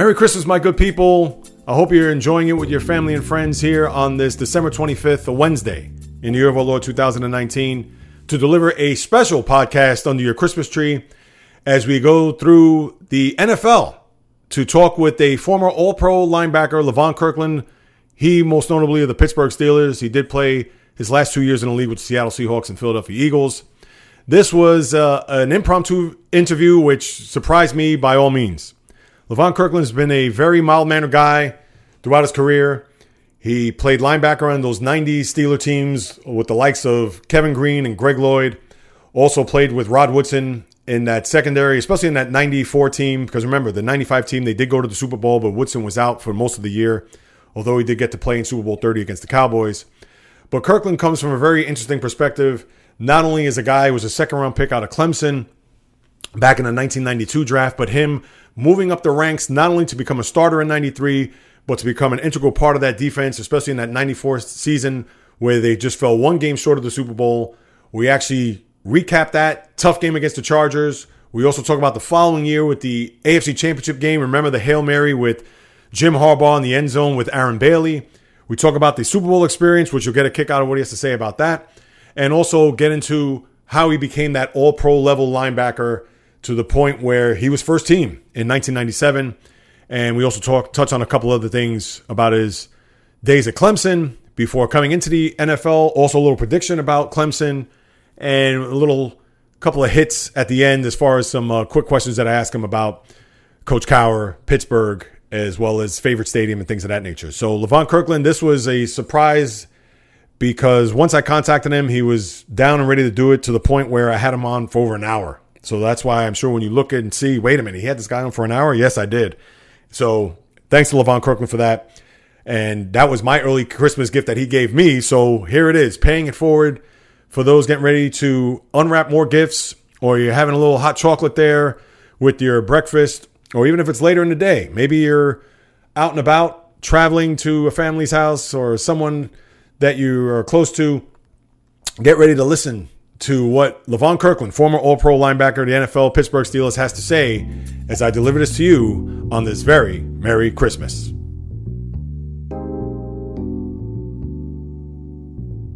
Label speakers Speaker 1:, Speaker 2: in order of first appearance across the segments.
Speaker 1: Merry Christmas, my good people. I hope you're enjoying it with your family and friends here on this December 25th, a Wednesday, in the year of our Lord 2019, to deliver a special podcast under your Christmas tree as we go through the NFL to talk with a former All Pro linebacker, Levon Kirkland. He, most notably, of the Pittsburgh Steelers. He did play his last two years in the league with the Seattle Seahawks and Philadelphia Eagles. This was uh, an impromptu interview, which surprised me by all means. Levon Kirkland's been a very mild mannered guy throughout his career. He played linebacker on those 90s Steeler teams with the likes of Kevin Greene and Greg Lloyd. Also played with Rod Woodson in that secondary, especially in that 94 team. Because remember, the 95 team, they did go to the Super Bowl, but Woodson was out for most of the year, although he did get to play in Super Bowl 30 against the Cowboys. But Kirkland comes from a very interesting perspective. Not only as a guy who was a second round pick out of Clemson back in the 1992 draft, but him moving up the ranks not only to become a starter in 93, but to become an integral part of that defense, especially in that 94 season where they just fell one game short of the Super Bowl. We actually recap that tough game against the Chargers. We also talk about the following year with the AFC Championship game. Remember the Hail Mary with Jim Harbaugh in the end zone with Aaron Bailey. We talk about the Super Bowl experience, which you'll get a kick out of what he has to say about that. And also get into how he became that all pro level linebacker to the point where he was first team in 1997. And we also talk touch on a couple other things about his days at Clemson before coming into the NFL. Also, a little prediction about Clemson and a little couple of hits at the end as far as some uh, quick questions that I ask him about Coach Cowher, Pittsburgh, as well as favorite stadium and things of that nature. So, Levon Kirkland, this was a surprise because once I contacted him, he was down and ready to do it to the point where I had him on for over an hour. So that's why I'm sure when you look and see, wait a minute, he had this guy on for an hour. Yes, I did. So thanks to Levon Kirkland for that. And that was my early Christmas gift that he gave me. So here it is, paying it forward for those getting ready to unwrap more gifts, or you're having a little hot chocolate there with your breakfast, or even if it's later in the day. Maybe you're out and about traveling to a family's house or someone that you are close to. Get ready to listen to what Levon Kirkland, former All Pro linebacker of the NFL Pittsburgh Steelers, has to say as I deliver this to you on this very Merry Christmas.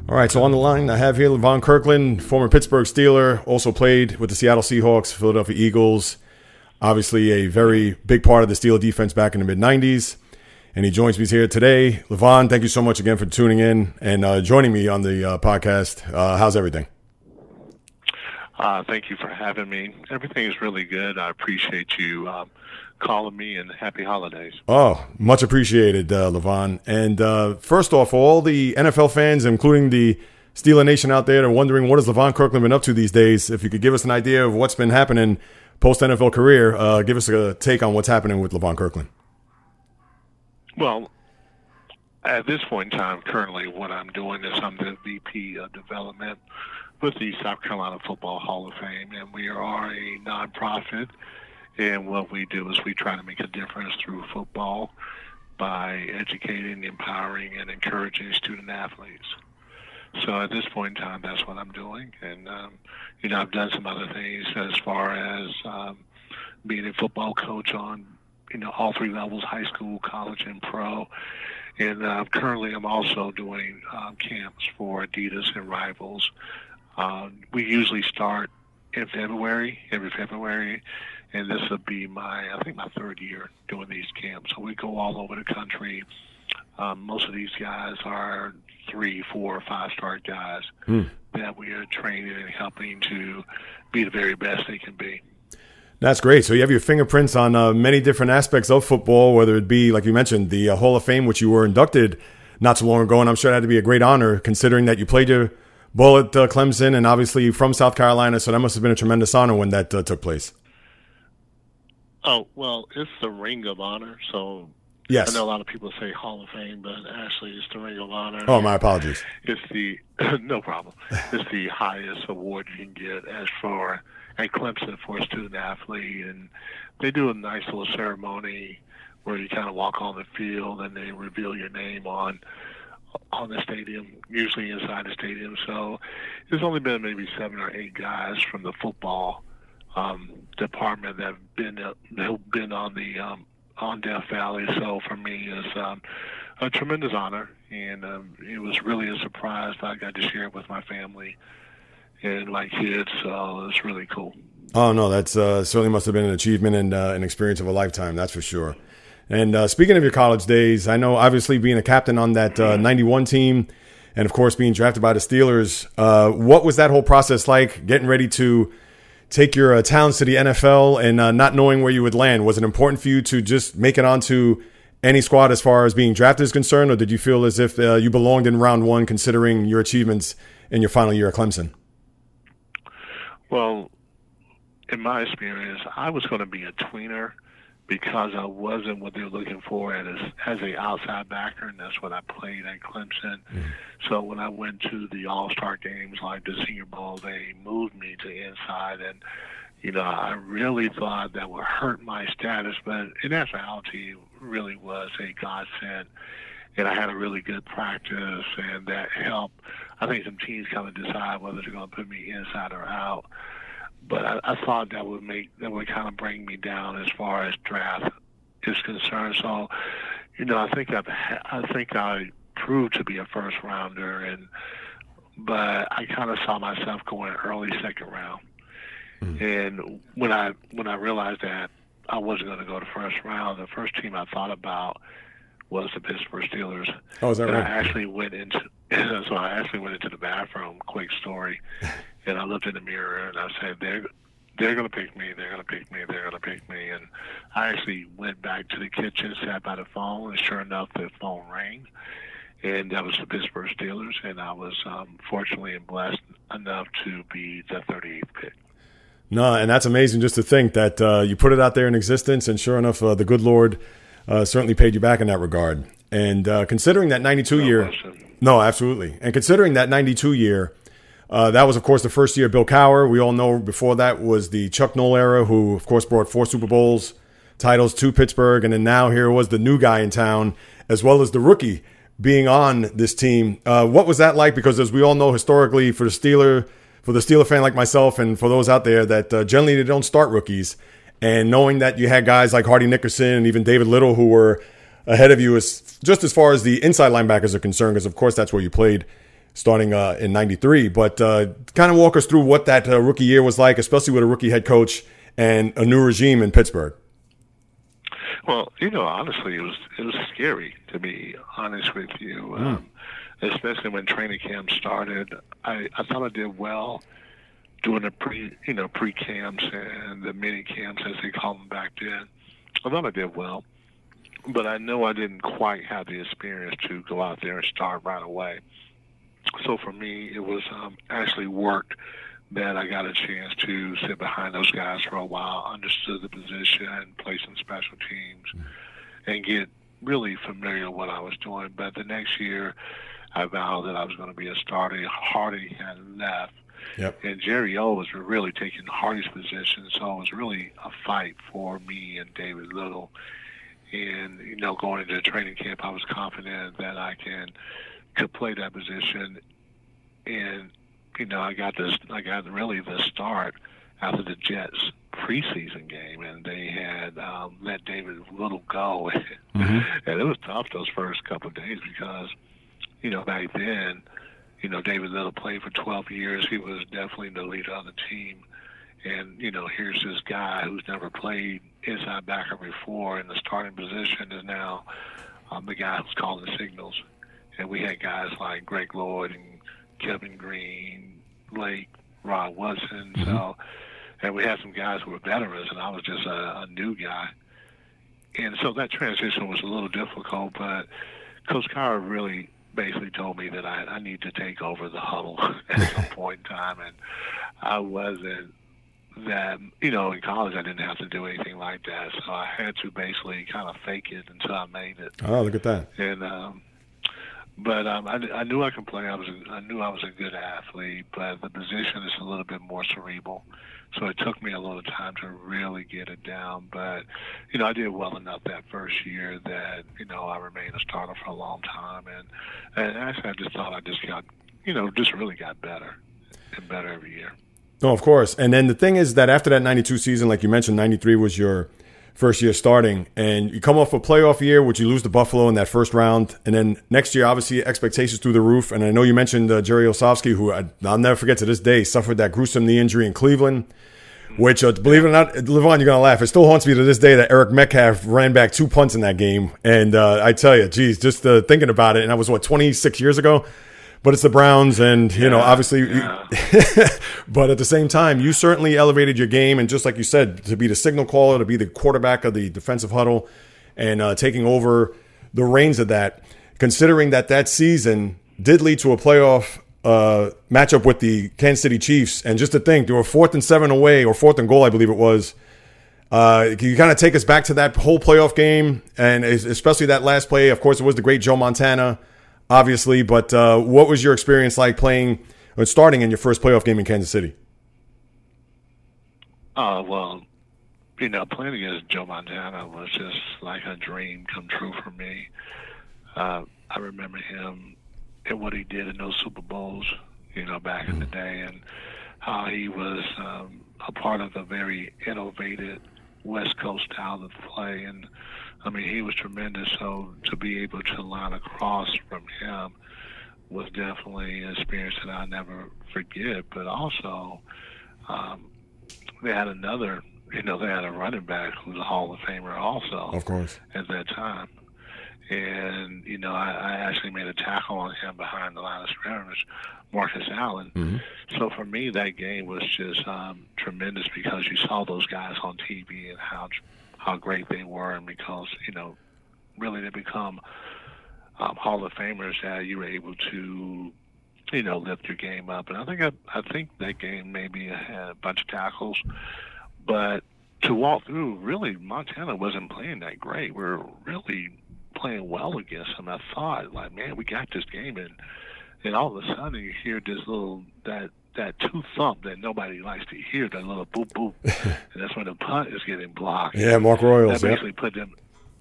Speaker 1: All right, so on the line I have here Levon Kirkland, former Pittsburgh Steeler, also played with the Seattle Seahawks, Philadelphia Eagles. Obviously, a very big part of the Steeler defense back in the mid 90s. And he joins me here today. Levon, thank you so much again for tuning in and uh, joining me on the uh, podcast. Uh, how's everything?
Speaker 2: Uh, thank you for having me. Everything is really good. I appreciate you um, calling me and happy holidays.
Speaker 1: Oh, much appreciated, uh, Levon. And uh, first off, for all the NFL fans, including the Steeler Nation out there, are wondering what has Levon Kirkland been up to these days. If you could give us an idea of what's been happening post NFL career, uh, give us a take on what's happening with Levon Kirkland.
Speaker 2: Well, at this point in time, currently, what I'm doing is I'm the VP of development with the South Carolina Football Hall of Fame, and we are a nonprofit. And what we do is we try to make a difference through football by educating, empowering, and encouraging student athletes. So at this point in time, that's what I'm doing. And, um, you know, I've done some other things as far as um, being a football coach on, you know, all three levels, high school, college, and pro. And uh, currently I'm also doing um, camps for Adidas and Rivals uh, we usually start in February, every February, and this will be my, I think, my third year doing these camps. So we go all over the country. Um, most of these guys are three, four, five star guys hmm. that we are training and helping to be the very best they can be.
Speaker 1: That's great. So you have your fingerprints on uh, many different aspects of football, whether it be, like you mentioned, the uh, Hall of Fame, which you were inducted not so long ago, and I'm sure it had to be a great honor considering that you played your Bull at uh, Clemson, and obviously from South Carolina. So that must have been a tremendous honor when that uh, took place.
Speaker 2: Oh well, it's the Ring of Honor. So
Speaker 1: yes,
Speaker 2: I know a lot of people say Hall of Fame, but actually it's the Ring of Honor.
Speaker 1: Oh, my apologies.
Speaker 2: It's the no problem. It's the highest award you can get as for at Clemson for a student athlete, and they do a nice little ceremony where you kind of walk on the field and they reveal your name on on the stadium, usually inside the stadium. So there's only been maybe seven or eight guys from the football um, department that have been uh, have been on the um, on Death Valley. So for me, it's um, a tremendous honor, and um, it was really a surprise that I got to share it with my family and my kids. So it's really cool.
Speaker 1: Oh no, that's uh, certainly must have been an achievement and uh, an experience of a lifetime. That's for sure. And uh, speaking of your college days, I know obviously being a captain on that '91 uh, team, and of course being drafted by the Steelers. Uh, what was that whole process like? Getting ready to take your uh, talents to the NFL and not knowing where you would land. Was it important for you to just make it onto any squad as far as being drafted is concerned, or did you feel as if you belonged in round one, considering your achievements in your final year at Clemson?
Speaker 2: Well, in my experience, I was going to be a tweener because I wasn't what they were looking for as as a outside backer, and that's what I played at Clemson. Mm. So when I went to the All Star games, like the Senior Bowl, they moved me to inside, and you know I really thought that would hurt my status, but in actuality, it really was a godsend. And I had a really good practice, and that helped. I think some teams kind of decide whether they're going to put me inside or out but I, I thought that would make that would kind of bring me down as far as draft is concerned. So, you know, I think I've I think I proved to be a first rounder, and but I kind of saw myself going early second round. Mm-hmm. And when I when I realized that I wasn't going to go to first round, the first team I thought about was the Pittsburgh Steelers.
Speaker 1: Oh, is that
Speaker 2: and
Speaker 1: right?
Speaker 2: I actually went into so I actually went into the bathroom. Quick story. and I looked in the mirror and I said, "They're they're going to pick me. They're going to pick me. They're going to pick me." And I actually went back to the kitchen, sat by the phone, and sure enough, the phone rang, and that was the Pittsburgh Steelers, and I was um, fortunately and blessed enough to be the 38th pick.
Speaker 1: No, and that's amazing just to think that uh, you put it out there in existence, and sure enough, uh, the good Lord uh, certainly paid you back in that regard. And uh, considering that 92 no year. Question. No, absolutely. And considering that 92 year, uh, that was, of course, the first year Bill Cowher. We all know before that was the Chuck Noll era, who, of course, brought four Super Bowls titles to Pittsburgh. And then now here was the new guy in town, as well as the rookie being on this team. Uh, what was that like? Because as we all know, historically, for the Steeler, for the Steeler fan like myself, and for those out there, that uh, generally they don't start rookies. And knowing that you had guys like Hardy Nickerson and even David Little who were ahead of you, as just as far as the inside linebackers are concerned, because of course that's where you played starting uh, in 93. But uh, kind of walk us through what that uh, rookie year was like, especially with a rookie head coach and a new regime in Pittsburgh.
Speaker 2: Well, you know, honestly, it was it was scary to be honest with you, mm. um, especially when training camp started. I, I thought I did well doing the pre you know pre camps and the mini camps as they called them back then. I thought I did well, but I know I didn't quite have the experience to go out there and start right away so for me, it was um, actually worked that I got a chance to sit behind those guys for a while, understood the position, play some special teams, mm-hmm. and get really familiar with what I was doing. But the next year, I vowed that I was going to be a starter. Hardy had left. Yep. And Jerry O was really taking Hardy's position, so it was really a fight for me and David Little. And you know, going into training camp, I was confident that I can could play that position, and you know I got this I got really the start after the Jets preseason game, and they had um, let David Little go, mm-hmm. and it was tough those first couple of days because you know back then, you know David Little played for 12 years. He was definitely the leader of the team, and you know here's this guy who's never played inside backer before in the starting position is now um, the guy who's calling the signals and we had guys like Greg Lloyd and Kevin Greene Lake, Rod Woodson. Mm-hmm. So, and we had some guys who were veterans, and I was just a, a new guy. And so that transition was a little difficult, but Coach Cowher really basically told me that I, I need to take over the huddle at some point in time, and I wasn't that you know in college I didn't have to do anything like that, so I had to basically kind of fake it until I made it.
Speaker 1: Oh, look at that!
Speaker 2: And um, but um, I, I knew I could play. I was a, I knew I was a good athlete, but the position is a little bit more cerebral. So it took me a little time to really get it down. But you know, I did well enough that first year that you know I remained a starter for a long time, and and actually I just thought I just got you know just really got better and better every year.
Speaker 1: No, of course. And then the thing is that after that '92 season, like you mentioned, '93 was your first year starting, and you come off a playoff year, which you lose to Buffalo in that first round, and then next year, obviously, expectations through the roof. And I know you mentioned uh, Jerry Olsavsky, who I, will never forget to this day suffered that gruesome knee injury in Cleveland. Which, uh, believe it or not, Levon, you're gonna laugh. It still haunts me to this day that Eric Metcalf ran back two punts in that game, and uh, I tell you, geez, just uh, thinking about it, and that was what 26 years ago but it's the Browns, and you yeah, know, obviously. Yeah. but at the same time, you certainly elevated your game, and just like you said, to be the signal caller, to be the quarterback of the defensive huddle, and uh, taking over the reins of that. Considering that that season did lead to a playoff uh, matchup with the Kansas City Chiefs, and just to think, they were fourth and seven away, or fourth and goal, I believe it was. Uh, can you kind of take us back to that whole playoff game, and especially that last play? Of course, it was the great Joe Montana obviously. But uh, what was your experience like playing or starting in your first playoff game in Kansas City?
Speaker 2: Oh, uh, well, you know, playing against Joe Montana was just like a dream come true for me. Uh, I remember him and what he did in those Super Bowls, you know, back in the mm-hmm. day, and how he was um, a part of the very innovative West Coast style of play. And I mean, he was tremendous. So to be able to line across from him was definitely an experience that I'll never forget. But also, um, they had another, you know, they had a running back who was a Hall of Famer also.
Speaker 1: Of course.
Speaker 2: At that time. And, you know, I, I actually made a tackle on him behind the line of scrimmage, Marcus Allen. Mm-hmm. So for me, that game was just um, tremendous because you saw those guys on TV and how how great they were, and because you know, really they become um, Hall of Famers that you were able to, you know, lift your game up. And I think I, I think that game maybe had a bunch of tackles, but to walk through, really Montana wasn't playing that great. We are really playing well against them. I thought, like, man, we got this game, and and all of a sudden you hear this little that that two thump that nobody likes to hear, that little boop boop, and that's when the punt is getting blocked.
Speaker 1: Yeah, Mark Royals.
Speaker 2: That basically put them.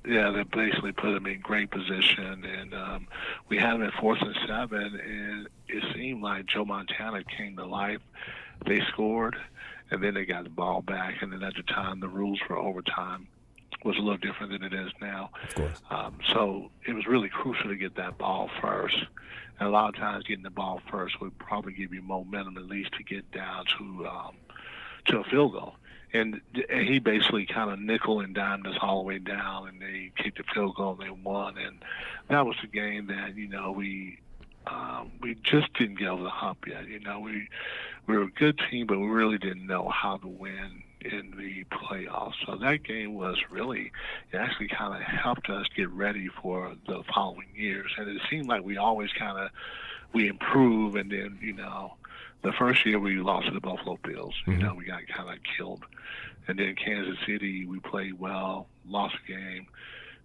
Speaker 2: Yeah, that basically put them in great position, and um, we had them at fourth and seven, and it seemed like Joe Montana came to life. They scored, and then they got the ball back, and then at the time the rules for overtime was a little different than it is now.
Speaker 1: Of course.
Speaker 2: Um, so it was really crucial to get that ball first. And a lot of times getting the ball first would probably give you momentum at least to get down to um, to a field goal. And, and he basically kind of nickel and dimed us all the way down, and they kicked the field goal and they won. And that was a game that you know we um, we just didn't get over the hump yet. You know, we we were a good team, but we really didn't know how to win in the playoffs. So that game was really, it actually kind of helped us get ready for the following years. And it seemed like we always kind of, we improve and then, you know, the first year we lost to the Buffalo Bills. You mm-hmm. know, we got kind of killed. And then Kansas City, we played well, lost a game.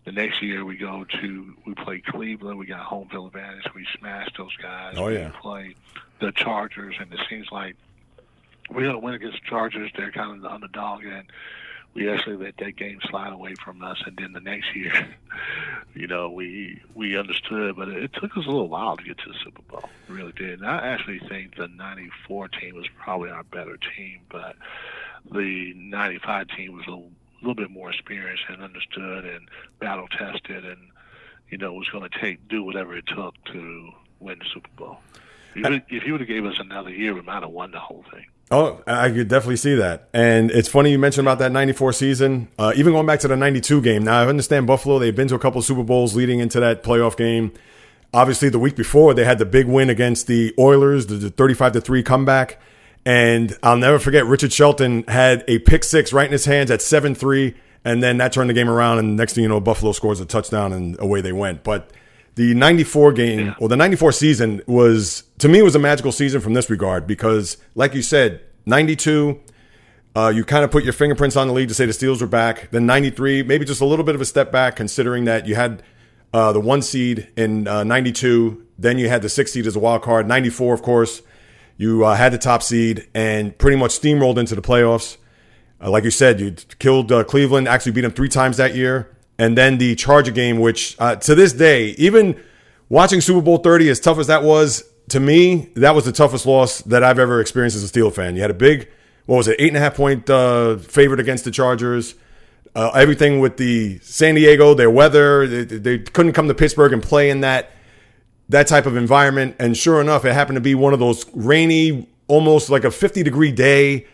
Speaker 2: The next year we go to we play Cleveland. We got home field advantage. We smashed those guys.
Speaker 1: Oh yeah.
Speaker 2: We play the Chargers, and it seems like we got to win against the Chargers. They're kind of the underdog, and we actually let that game slide away from us. And then the next year, you know, we we understood, but it took us a little while to get to the Super Bowl. It really did. And I actually think the '94 team was probably our better team, but the '95 team was a little, little bit more experienced and understood and battle tested, and you know, was going to take do whatever it took to win the Super Bowl. If you would have gave us another year, we might have won the whole thing.
Speaker 1: Oh, I could definitely see that. And it's funny you mentioned about that 94 season. Uh, even going back to the 92 game. Now, I understand Buffalo, they've been to a couple Super Bowls leading into that playoff game. Obviously, the week before, they had the big win against the Oilers, the 35 to 3 comeback. And I'll never forget, Richard Shelton had a pick six right in his hands at 7 3. And then that turned the game around. And next thing you know, Buffalo scores a touchdown and away they went. But the 94 game yeah. or the 94 season was to me was a magical season from this regard because like you said 92 uh, you kind of put your fingerprints on the league to say the Steelers were back. Then 93, maybe just a little bit of a step back considering that you had uh, the one seed in uh, 92. Then you had the six seed as a wild card. 94, of course, you uh, had the top seed and pretty much steamrolled into the playoffs. Uh, like you said, you killed uh, Cleveland, actually beat them three times that year and then the Charger game, which uh, to this day, even watching Super Bowl 30, as tough as that was, to me, that was the toughest loss that I've ever experienced as a Steel fan. You had a big, what was it, eight and a half point uh, favorite against the Chargers. uh, everything with the San Diego, their weather, they, they, couldn't come to Pittsburgh and play in that that type of environment. And sure enough, it happened to be one of those rainy, almost like a 50 degree day.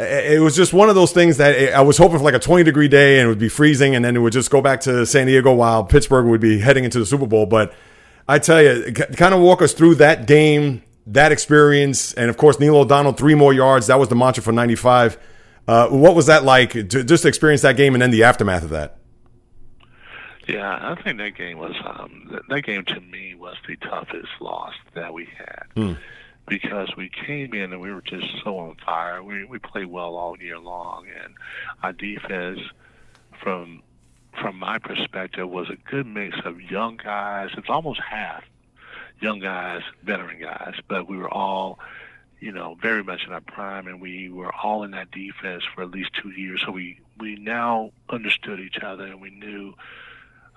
Speaker 1: It was just one of those things that I was hoping for like a 20 degree day and it would be freezing and then it would just go back to San Diego while Pittsburgh would be heading into the Super Bowl. But I tell you, kind of walk us through that game, that experience. And of course, Neil O'Donnell, three more yards. That was the mantra for 95. Uh, what was that like to just experience that game and then the aftermath of that?
Speaker 2: Yeah, I think that game was um, that game to me was the toughest loss that we had mm. Because we came in and we were just so on fire. We we played well all year long, and our defense, from from my perspective, was a good mix of young guys. It's almost half young guys, veteran guys, but we were all you know, very much in our prime, and we were all in that defense for at least two years. So we we now understood each other, and we knew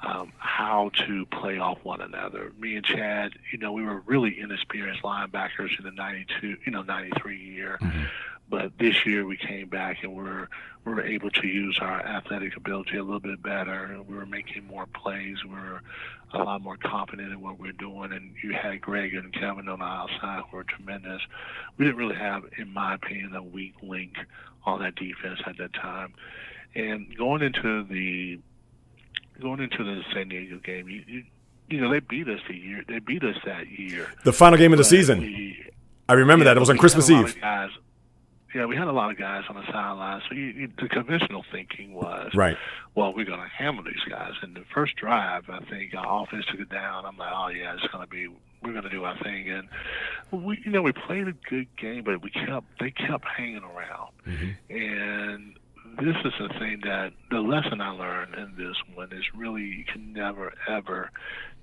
Speaker 2: um, how to play off one another. Me and Chad, you know, we were really inexperienced linebackers in the '92, you know, '93 year. Mm-hmm. But this year we came back and we're we were able to use our athletic ability a little bit better. We were making more plays. We were a lot more confident in what we we're doing. And you had Greg and Kevin on the outside who were tremendous. We didn't really have, in my opinion, a weak link on that defense at that time. And going into the going into the San Diego game, you, you, you know they beat us the year. They beat us that year.
Speaker 1: The final game of the season. We, I remember yeah, that. It was on Christmas Eve.
Speaker 2: Guys, yeah, we had a lot of guys on the sideline. So you, you, the conventional thinking was,
Speaker 1: right.
Speaker 2: Well, we're going to handle these guys. And the first drive, I think our offense took it down. I'm like, oh yeah, it's going to be. We're going to do our thing, and we, you know, we played a good game, but we kept they kept hanging around, mm-hmm. and this is the thing that the lesson I learned in this one is really you can never ever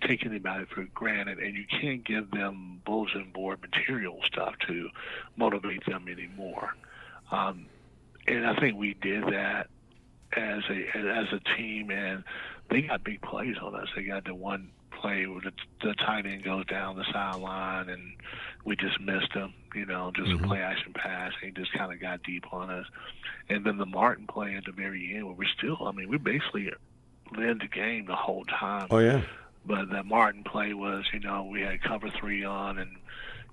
Speaker 2: take anybody for granted, and you can't give them bulletin board material stuff to motivate them anymore. Um, and I think we did that as a as a team, and they got big plays on us. They got the one play where the, the tight end goes down the sideline, and we just missed him. You know, just mm-hmm. a play action pass. And he just kind of got deep on us. And then the Martin play at the very end, where we still, I mean, we basically led the game the whole time.
Speaker 1: Oh yeah.
Speaker 2: But that Martin play was, you know, we had cover three on, and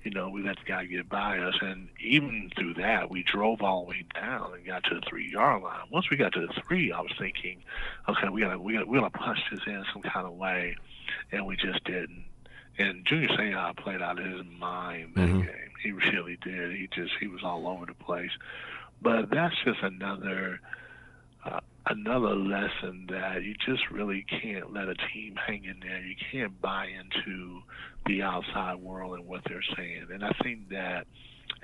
Speaker 2: you know, we let the guy get by us. And even through that, we drove all the way down and got to the three yard line. Once we got to the three, I was thinking, okay, we gotta we gotta we gotta punch this in some kind of way, and we just didn't. And Junior Seau played out of his mind that mm-hmm. game. He really did. He just he was all over the place. But that's just another uh, another lesson that you just really can't let a team hang in there. You can't buy into the outside world and what they're saying. And I think that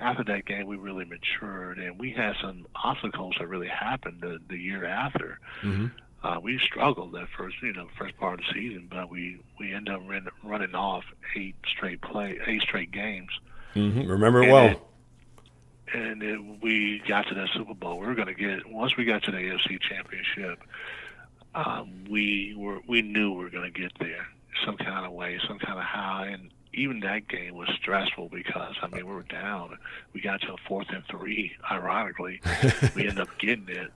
Speaker 2: after that game, we really matured, and we had some obstacles that really happened the, the year after. Mm-hmm. Uh, we struggled that first, you know, first part of the season, but we we ended up run, running off eight straight play, eight straight games.
Speaker 1: Mm-hmm. Remember it well. It,
Speaker 2: and it, we got to that Super Bowl. We were going to get once we got to the AFC Championship. Um, we were we knew we were going to get there some kind of way, some kind of how, and even that game was stressful because I mean we were down. We got to a fourth and three. Ironically, we ended up getting it,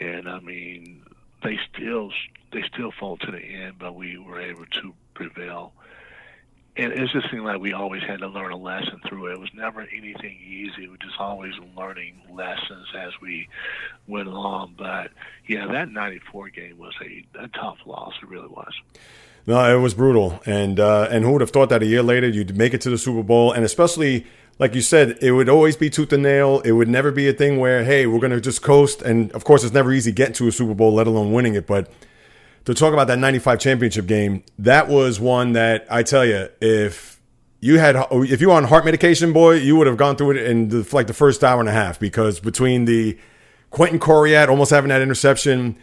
Speaker 2: and I mean they still they still fought to the end, but we were able to prevail and it just seemed like we always had to learn a lesson through it. It was never anything easy. We just always learning lessons as we went along. But yeah, that '94 game was a, a tough loss. It really was.
Speaker 1: No, it was brutal, and uh, and who would have thought that a year later you'd make it to the Super Bowl, and especially like you said, it would always be tooth and nail. It would never be a thing where hey, we're gonna just coast. And of course, it's never easy getting to a Super Bowl, let alone winning it. But to talk about that 95 championship game, that was one that I tell you, if you had, if you were on heart medication, boy, you would have gone through it in the, like the first hour and a half because between the Quentin Coryatt almost having that interception,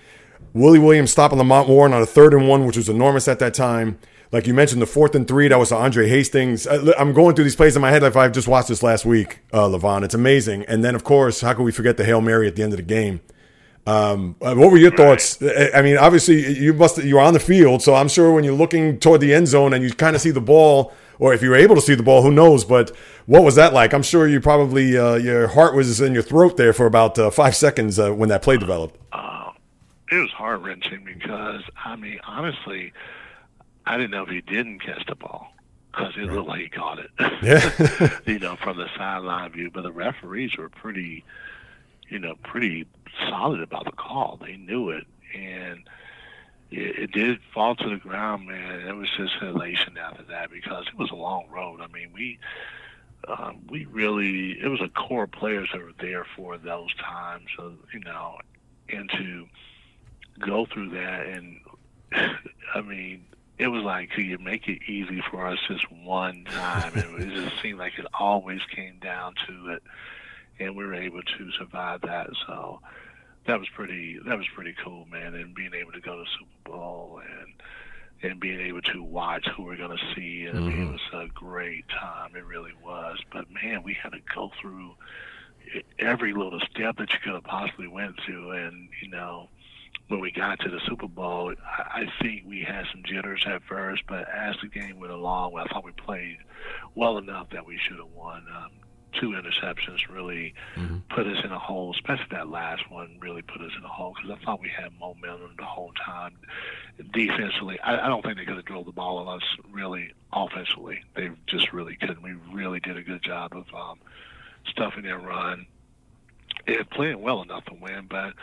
Speaker 1: Willie Williams stopping Lamont Warren on a third and one, which was enormous at that time. Like you mentioned, the fourth and three, that was Andre Hastings. I'm going through these plays in my head like I've just watched this last week, uh, Levon. It's amazing. And then, of course, how can we forget the Hail Mary at the end of the game? Um, uh, what were your thoughts? I mean, obviously you must you were on the field, so I'm sure when you're looking toward the end zone and you kind of see the ball, or if you were able to see the ball, who knows? But what was that like? I'm sure you probably uh, your heart was in your throat there for about uh, five seconds uh, when that play developed.
Speaker 2: Uh, it was heart wrenching because I mean, honestly, I didn't know if he didn't catch the ball because it right. looked like he caught it. Yeah. you know, from the sideline view, but the referees were pretty, you know, pretty solid about the call. They knew it, and it, it did fall to the ground, man. It was just elation after that because it was a long road. I mean, we. Um, we really, it was a core players that were there for those times, so, you know, and to go through that and I mean, it was like, could you make it easy for us just one time? it, it just seemed like it always came down to it, and we were able to survive that. So that was pretty. That was pretty cool, man. And being able to go to Super Bowl and and being able to watch who we're going to see, and mm-hmm. it was a great time. It really was. But man, we had to go through every little step that you could have possibly went through, and you know when we got to the Super Bowl, I think we had some jitters at first, but as the game went along, I thought we played well enough that we should have won. Um, two interceptions really mm-hmm. put us in a hole, especially that last one really put us in a hole because I thought we had momentum the whole time. Defensively, I, I don't think they could have drilled the ball on us really offensively. They just really couldn't. We really did a good job of um, stuffing their run. It playing well enough to win, but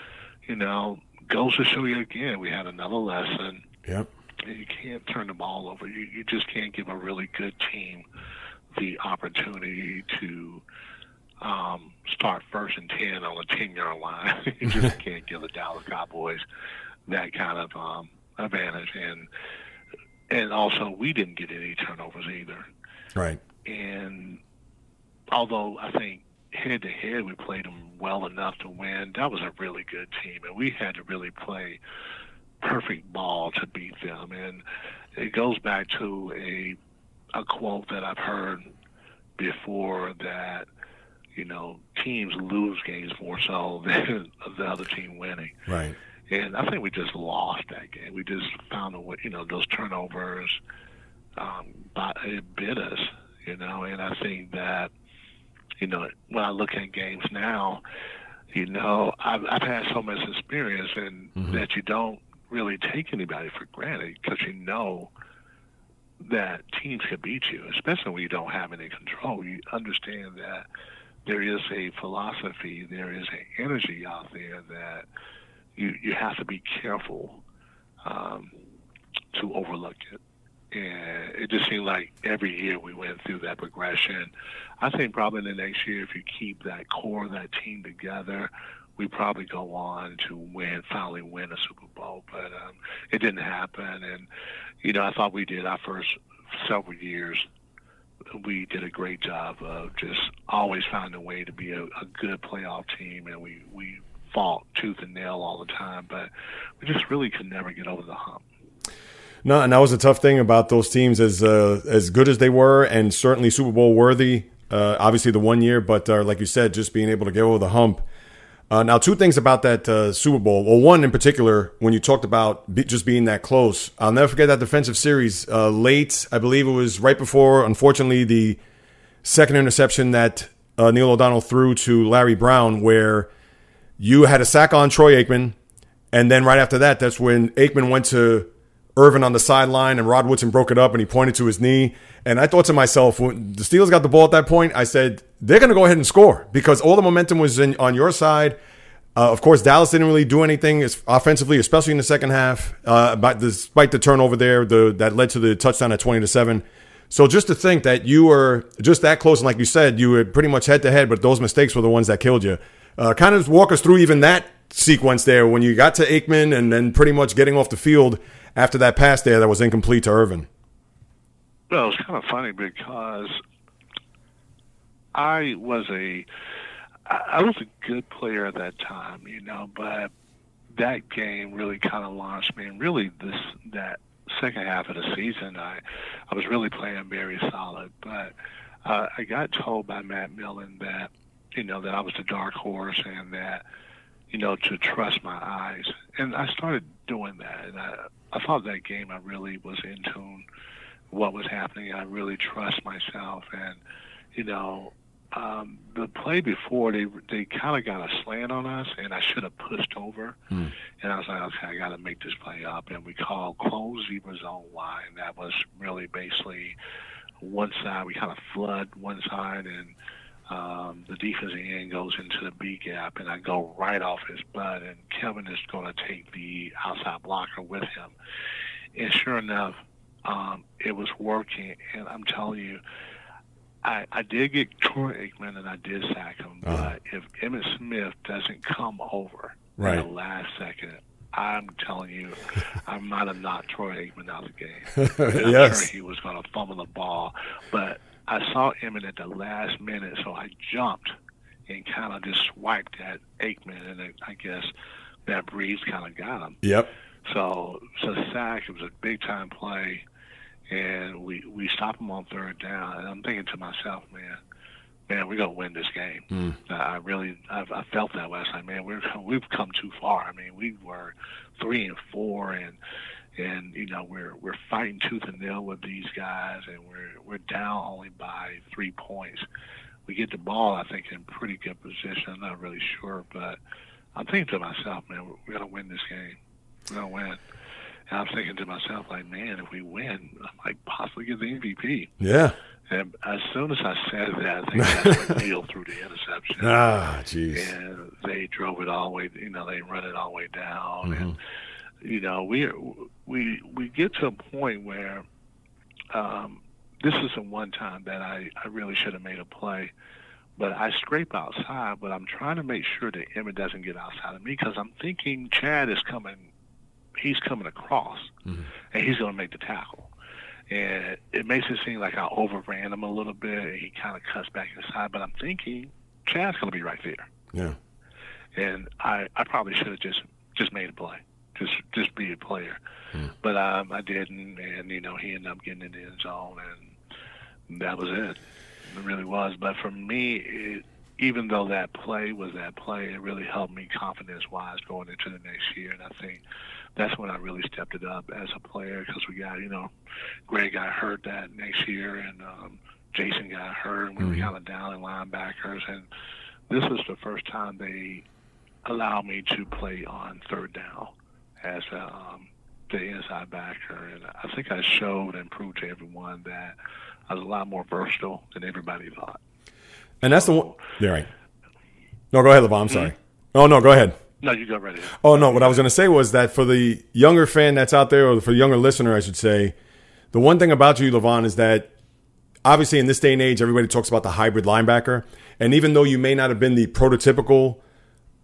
Speaker 2: you know goes to show you again, we had another lesson.
Speaker 1: Yep.
Speaker 2: You can't turn the ball over. You, you just can't give a really good team the opportunity to um, start first and 10 on a 10 yard line. you just can't give the Dallas Cowboys that kind of um, advantage. And, and also, we didn't get any turnovers either.
Speaker 1: Right.
Speaker 2: And although I think head to head, we played them well enough to win. That was a really good team, and we had to really play perfect ball to beat them. And it goes back to a a quote that I've heard before that you know teams lose games more so than the other team winning.
Speaker 1: Right.
Speaker 2: And I think we just lost that game. We just found a way, you know, those turnovers um, it bit us, you know. And I think that you know, when I look at games now, you know, I've, I've had so much experience and mm-hmm. that you don't really take anybody for granted because you know that teams can beat you, especially when you don't have any control. You understand that there is a philosophy, there is an energy out there that you you have to be careful um, to overlook it and it just seemed like every year we went through that progression. I think probably the next year, if you keep that core that team together, we probably go on to win, finally win a Super Bowl. But um, it didn't happen, and you know, I thought we did our first several years. We did a great job of just always finding a way to be a, a good playoff team, and we we fought tooth and nail all the time, but we just really could never get over the hump.
Speaker 1: No, and that was a tough thing about those teams, as uh, as good as they were, and certainly Super Bowl worthy. Uh, obviously, the one year, but uh, like you said, just being able to get over the hump. Uh, now, two things about that uh, Super Bowl. Well, one in particular, when you talked about be, just being that close, I'll never forget that defensive series. Uh, late, I believe it was right before, unfortunately, the second interception that Neil O'Donnell threw to Larry Brown, where you had a sack on Troy Aikman, and then right after that, that's when Aikman went to Irvin on the sideline, and Rod Woodson broke it up, and he pointed to his knee. And I thought to myself, when the Steelers got the ball at that point, I said they're going to go ahead and score because all the momentum was in, on your side. Uh, of course, Dallas didn't really do anything offensively, especially in the second half. Uh, but despite the turnover there, the, that led to the touchdown at twenty to seven. So just to think that you were just that close, and like you said, you were pretty much head to head, but those mistakes were the ones that killed you. Uh, kind of walk us through even that sequence there when you got to Aikman and then pretty much getting off the field after that pass there that was incomplete to Irvin?
Speaker 2: Well, it's kind of funny because I was a I was a good player at that time, you know, but that game really kind of launched me. And really, this that second half of the season, I I was really playing very solid. But uh, I got told by Matt Millen that you know that I was the dark horse and that you know to trust my eyes, and I started doing that. And I I thought that game I really was in tune what was happening. I really trust myself, and you know, um, the play before they they kind of got a slant on us, and I should have pushed over.
Speaker 1: Mm.
Speaker 2: And I was like, okay, I got to make this play up. And we called close zebra zone line. That was really basically one side. We kind of flood one side, and um, the defensive end goes into the B gap, and I go right off his butt. And Kevin is going to take the outside blocker with him. And sure enough, um, it was working. And I'm telling you, I, I did get Troy Aikman and I did sack him,
Speaker 1: Uh-huh.
Speaker 2: but if Emmitt Smith doesn't come over
Speaker 1: Right.
Speaker 2: at the last second, I'm telling you, I might have knocked Troy Aikman out of the game. And I'm
Speaker 1: Yes.
Speaker 2: sure he was going to fumble the ball, but I saw Emmitt at the last minute, so I jumped and kind of just swiped at Aikman, and I guess that breeze kind of got him.
Speaker 1: Yep.
Speaker 2: So, so sack. It was a big time play, and we we stopped him on third down. And I'm thinking to myself, man, man, we're gonna win this game.
Speaker 1: Mm.
Speaker 2: I I really, I've, I felt that way. I was man, we're we've come too far. I mean, we were three and four, and and you know we're we're fighting tooth and nail with these guys, and we're we're down only by three points. We get the ball, I think, in pretty good position. I'm not really sure, but I'm thinking to myself, man, we're, we're gonna win this game. We're gonna win. And I'm thinking to myself, like, man, if we win, I might possibly get the MVP.
Speaker 1: Yeah.
Speaker 2: And as soon as I said that, I think that's when Neil threw the interception.
Speaker 1: Ah, jeez.
Speaker 2: And they drove it all the way, you know, they run it all the way down.
Speaker 1: Mhm.
Speaker 2: And, you know, we we we get to a point where um, this is the one time that I, I really should have made a play. But I scrape outside, but I'm trying to make sure that Emmitt doesn't get outside of me because I'm thinking Chad is coming, he's coming across,
Speaker 1: Mhm.
Speaker 2: and he's going to make the tackle. And it makes it seem like I overran him a little bit, and he kind of cuts back inside. But I'm thinking Chad's going to be right there
Speaker 1: Yeah.
Speaker 2: and I, I probably should have just just made a play, just just be a player,
Speaker 1: Hmm.
Speaker 2: but um, I didn't, and you know he ended up getting in the end zone, and that was it. It really was. But for me, it, even though that play was that play, it really helped me confidence wise going into the next year, and I think that's when I really stepped it up as a player because we got you know Greg got hurt that next year, and um, Jason got hurt, and we were
Speaker 1: Mhm.
Speaker 2: kind of down in linebackers, and this was the first time they allowed me to play on third down as um, the inside backer, and I think I showed and proved to everyone that I was a lot more versatile than everybody thought.
Speaker 1: And that's the one. Yeah, right. No, go ahead, Levon. I'm sorry. Oh, no, go ahead.
Speaker 2: No, you go right ahead.
Speaker 1: Oh no, what I was going to say was that for the younger fan that's out there, or for the younger listener, I should say, the one thing about you, Levon, is that obviously in this day and age, everybody talks about the hybrid linebacker, and even though you may not have been the prototypical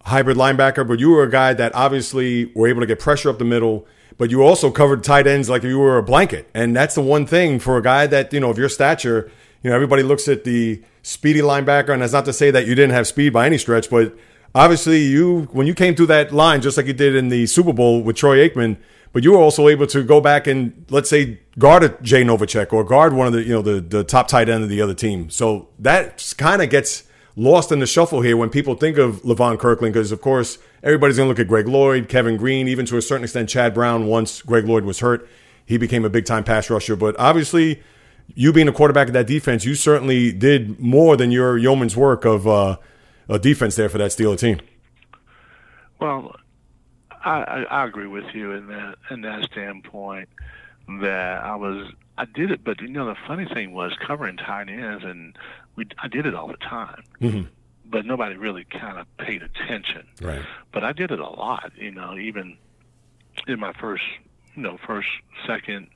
Speaker 1: hybrid linebacker, but you were a guy that obviously were able to get pressure up the middle. But you also covered tight ends like you were a blanket, and that's the one thing for a guy that you know of your stature. You know, everybody looks at the speedy linebacker, and that's not to say that you didn't have speed by any stretch, but obviously you when you came through that line just like you did in the Super Bowl with Troy Aikman, but you were also able to go back and let's say guard a Jay Novacek or guard one of the you know the the top tight end of the other team. So that kind of gets lost in the shuffle here when people think of Levon Kirkland because of course everybody's going to look at Greg Lloyd, Kevin Greene, even to a certain extent Chad Brown. Once Greg Lloyd was hurt, he became a big time pass rusher. But obviously, you being a quarterback of that defense, you certainly did more than your yeoman's work of uh, a defense there for that Steeler team.
Speaker 2: Well, I, I, agree with you in that in that standpoint that I was I did it, but you know the funny thing was covering tight ends, and we I did it all the time,
Speaker 1: Mhm.
Speaker 2: but nobody really kind of paid attention.
Speaker 1: Right.
Speaker 2: But I did it a lot, you know, even in my first, you know, first, second,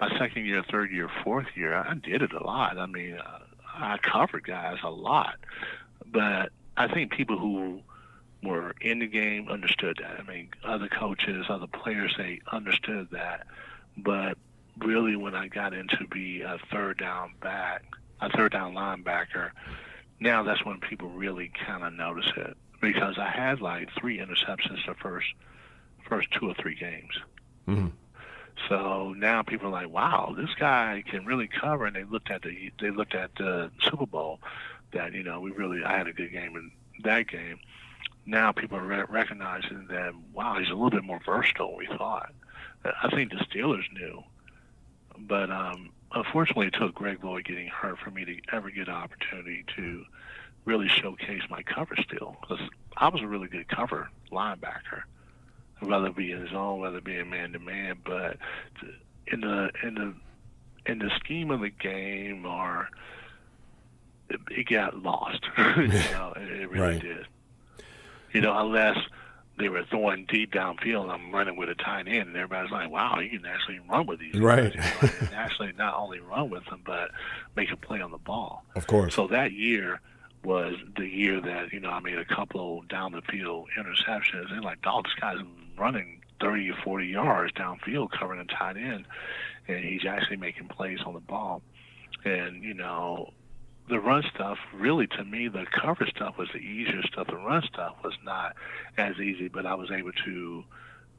Speaker 2: my second year, third year, fourth year, I did it a lot. I mean, uh, I covered guys a lot, but I think people who were in the game understood that. I mean, other coaches, other players, they understood that. But really, when I got into be a third down back, a third down linebacker, now that's when people really kind of notice it because I had like three interceptions the first first two or three games.
Speaker 1: Mhm.
Speaker 2: So now people are like, "Wow, this guy can really cover." And they looked at the they looked at the Super Bowl that you know we really I had a good game in that game. Now people are re- recognizing that wow, he's a little bit more versatile than we thought. I think the Steelers knew, but um, unfortunately, it took Greg Lloyd getting hurt for me to ever get an opportunity to really showcase my cover skill because I was a really good cover linebacker, whether it be in zone, whether it be in man to man. But in the in the in the scheme of the game, or it, it got lost. you know, it, it really
Speaker 1: Right.
Speaker 2: did. You know, unless they were throwing deep downfield and I'm running with a tight end and everybody's like, Wow, you can actually run with these
Speaker 1: Right.
Speaker 2: guys. You know, actually not only run with them but make a play on the ball.
Speaker 1: Of course.
Speaker 2: So that year was the year that, you know, I made a couple of down the field interceptions and like, oh, this guy's running thirty or forty yards downfield covering a tight end and he's actually making plays on the ball. And, you know, the run stuff really to me the cover stuff was the easier stuff. The run stuff was not as easy but i was able to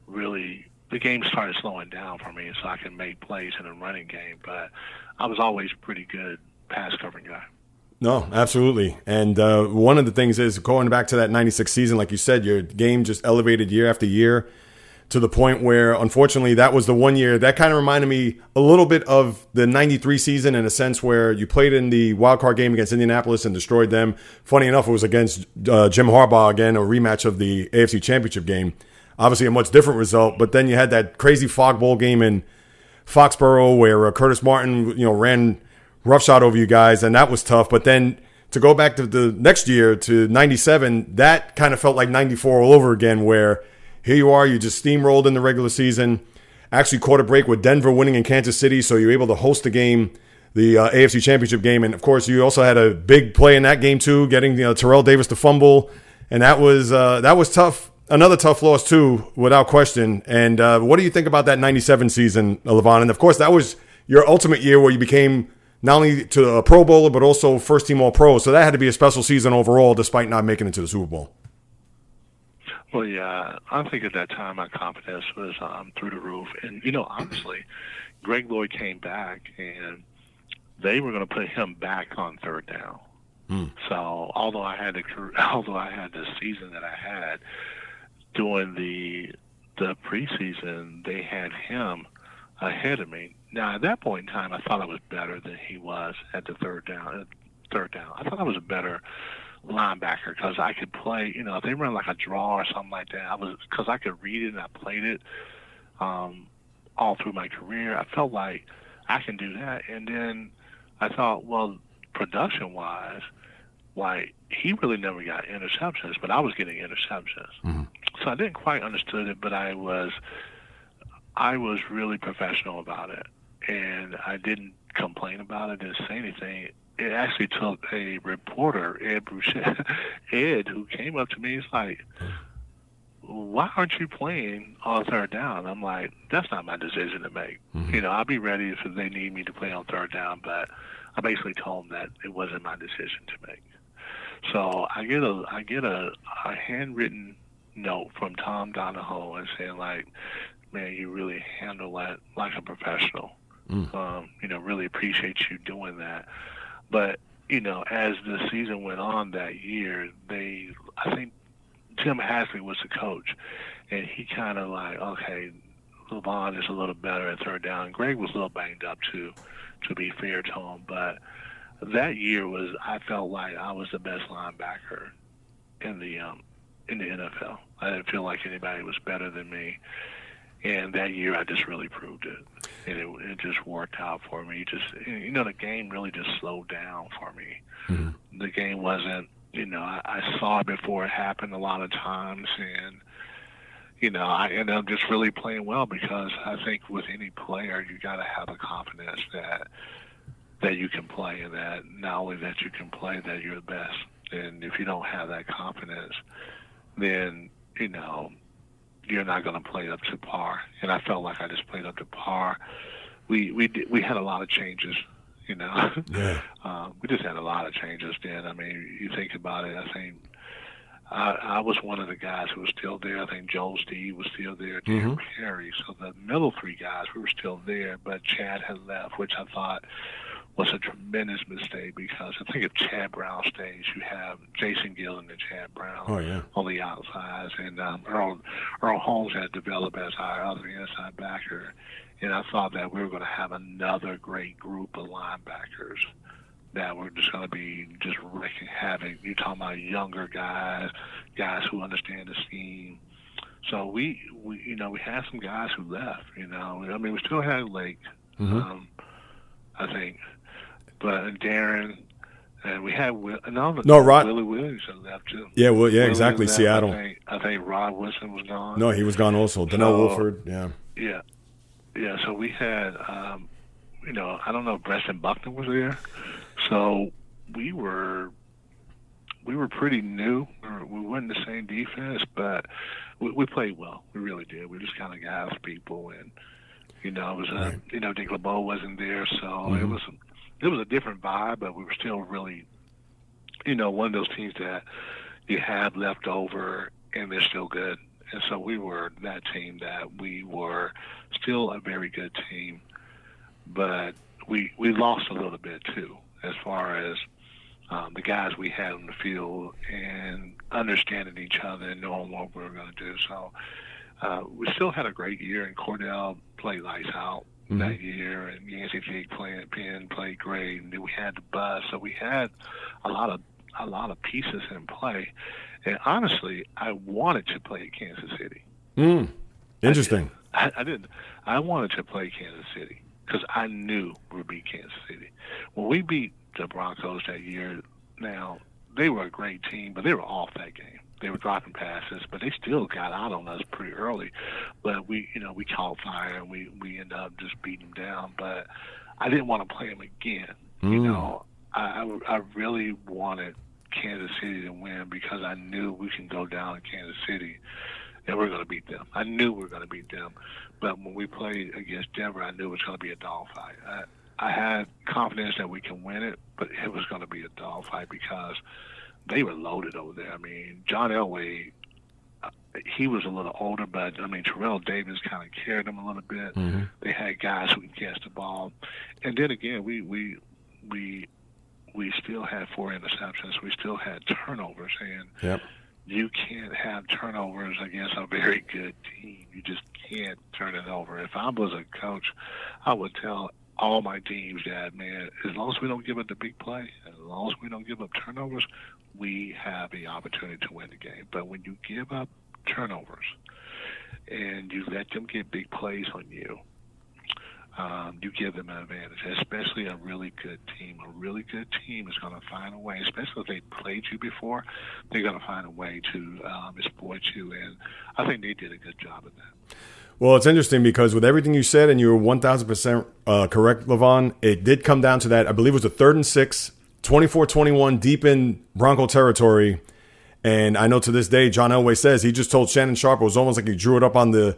Speaker 2: really the game started slowing down for me so i could make plays in a running game but i was always pretty good pass covering guy.
Speaker 1: No, absolutely. And uh, one of the things is going back to that 96 season, like you said, your game just elevated year after year to the point where, unfortunately, that was the one year that kind of reminded me a little bit of the 93 season in a sense where you played in the wild card game against Indianapolis and destroyed them. Funny enough, it was against uh, Jim Harbaugh again, a rematch of the AFC Championship game. Obviously, a much different result, but then you had that crazy fog bowl game in Foxborough where uh, Curtis Martin, you know, ran roughshod over you guys, and that was tough. But then to go back to the next year to '97, that kind of felt like '94 all over again, where here you are, you just steamrolled in the regular season, actually caught a break with Denver winning in Kansas City, so you're able to host the game. The uh, AFC Championship game, and of course, you also had a big play in that game too, getting you know, Terrell Davis to fumble, and that was uh, that was tough. Another tough loss too, without question. And uh, what do you think about that '97 season, Levon? And of course, that was your ultimate year where you became not only to a Pro Bowler but also first team All Pro. So that had to be a special season overall, despite not making it to the Super Bowl.
Speaker 2: Well, yeah, I think at that time my confidence was um, through the roof, and you know, honestly, Greg Lloyd came back, and they were going to put him back on third down. So, although I had the although I had the season that I had during the the preseason, they had him ahead of me. Now, at that point in time, I thought I was better than he was at the third down. At third down, I thought I was a better linebacker because I could play. You know, if they run like a draw or something like that, I was because I could read it and I played it um, all through my career. I felt like I can do that, and then I thought, well, production wise, like he really never got interceptions, but I was getting interceptions. So I didn't quite understood it, but I was I was really professional about it, and I didn't complain about it. Didn't say anything. It actually took a reporter, Ed Bouchette, Ed, who came up to me. He's like, "Why aren't you playing on third down?" I'm like, "That's not my decision to make. You know, I'll be ready if they need me to play on third down, but." I basically told him that it wasn't my decision to make. So I get a I get a, a handwritten note from Tom Donahoe and saying like, man, you really handle that like a professional. Um, you know, really appreciate you doing that. But you know, as the season went on that year, they I think Jim Haslett was the coach, and he kind of like, okay, LeVon is a little better at third down. Greg was a little banged up too, to be fair to him. But that year was I felt like I was the best linebacker in the um, in the NFL. I didn't feel like anybody was better than me. And that year, I just really proved it, and it, it just worked out for me. Just you know, the game really just slowed down for me. Mm-hmm. The game wasn't, you know, I, I saw it before it happened a lot of times, and you know, I ended up just really playing well because I think with any player, you got to have a confidence that that you can play and that not only that you can play, that you're the best. And if you don't have that confidence, then you know you're not going to play up to par. And I felt like I just played up to par. We we did, we had a lot of changes, you know.
Speaker 1: Yeah.
Speaker 2: uh, we just had a lot of changes then. I mean, you think about it. I think I, I was one of the guys who was still there. I think Joel Steed was still there, Dan Perry. So the middle three guys, we were still there, but Chad had left, which I thought was a tremendous mistake because I think if Chad Brown stays, you have Jason Gildon and Chad Brown
Speaker 1: Oh, yeah.
Speaker 2: on the outsides, and um, Earl Earl Holmes had developed as our other inside backer, and I thought that we were going to have another great group of linebackers that were just going to be just wreaking havoc. You're talking about younger guys, guys who understand the scheme. So we, we, you know, we had some guys who left. You know, I mean, we still had Lake, mm-hmm. um, I think, but Darren, and we had no,
Speaker 1: no Rod
Speaker 2: Willie Williams left too.
Speaker 1: Yeah, well, yeah, Willie exactly. Seattle.
Speaker 2: I think, I think, Rod Woodson was gone.
Speaker 1: No, he was gone also. Donnell so, Woolford. Yeah.
Speaker 2: Yeah, yeah. So we had, um, you know, I don't know if Brentson Buckner was there. So we were we were pretty new. We weren't the same defense, but we, we played well. We really did. We just kind of gassed people, and you know, it was a, right. you know, Dick LeBeau wasn't there, so mm-hmm. it was it was a different vibe, but we were still really, you know, one of those teams that you have left over, and they're still good. And so we were that team that we were still a very good team, but we we lost a little bit too as far as um, the guys we had on the field and understanding each other and knowing what we were going to do. So uh, we still had a great year, and Kordell played lights out mm-hmm. that year, and Yancey Jake played Penn played great, and we had the bus, so we had a lot of a lot of pieces in play. And honestly, I wanted to play Kansas City.
Speaker 1: Mm. Interesting.
Speaker 2: I, I, I didn't. I wanted to play Kansas City because I knew we would beat Kansas City. When we beat the Broncos that year, now they were a great team, but they were off that game. They were dropping passes, but they still got out on us pretty early. But we, you know, we caught fire and we we ended up just beating them down. But I didn't want to play them again. Mm. You know, I I really wanted Kansas City to win because I knew we can go down in Kansas City and we're going to beat them. I knew we were going to beat them. But when we played against Denver, I knew it was going to be a dogfight. I, I had confidence that we can win it, but it was going to be a dogfight because they were loaded over there. I mean, John Elway, uh, he was a little older, but I mean, Terrell Davis kind of carried them a little bit. Mm-hmm. They had guys who could catch the ball, and then again, we we we we still had four interceptions. We still had turnovers, and
Speaker 1: yep
Speaker 2: you can't have turnovers against a very good team. You just can't turn it over. If I was a coach, I would tell all my teams that, man, as long as we don't give up the big play, as long as we don't give up turnovers, we have the opportunity to win the game. But when you give up turnovers and you let them get big plays on you, um, you give them an advantage, especially a really good team. A really good team is going to find a way, especially if they played you before, they're going to find a way to um, exploit you. And I think they did a good job of that.
Speaker 1: Well, it's interesting because with everything you said, and you were 1,000% uh, correct, Levon, it did come down to that. I believe it was a third and six, 24 21, deep in Bronco territory. And I know to this day, John Elway says he just told Shannon Sharpe, it was almost like he drew it up on the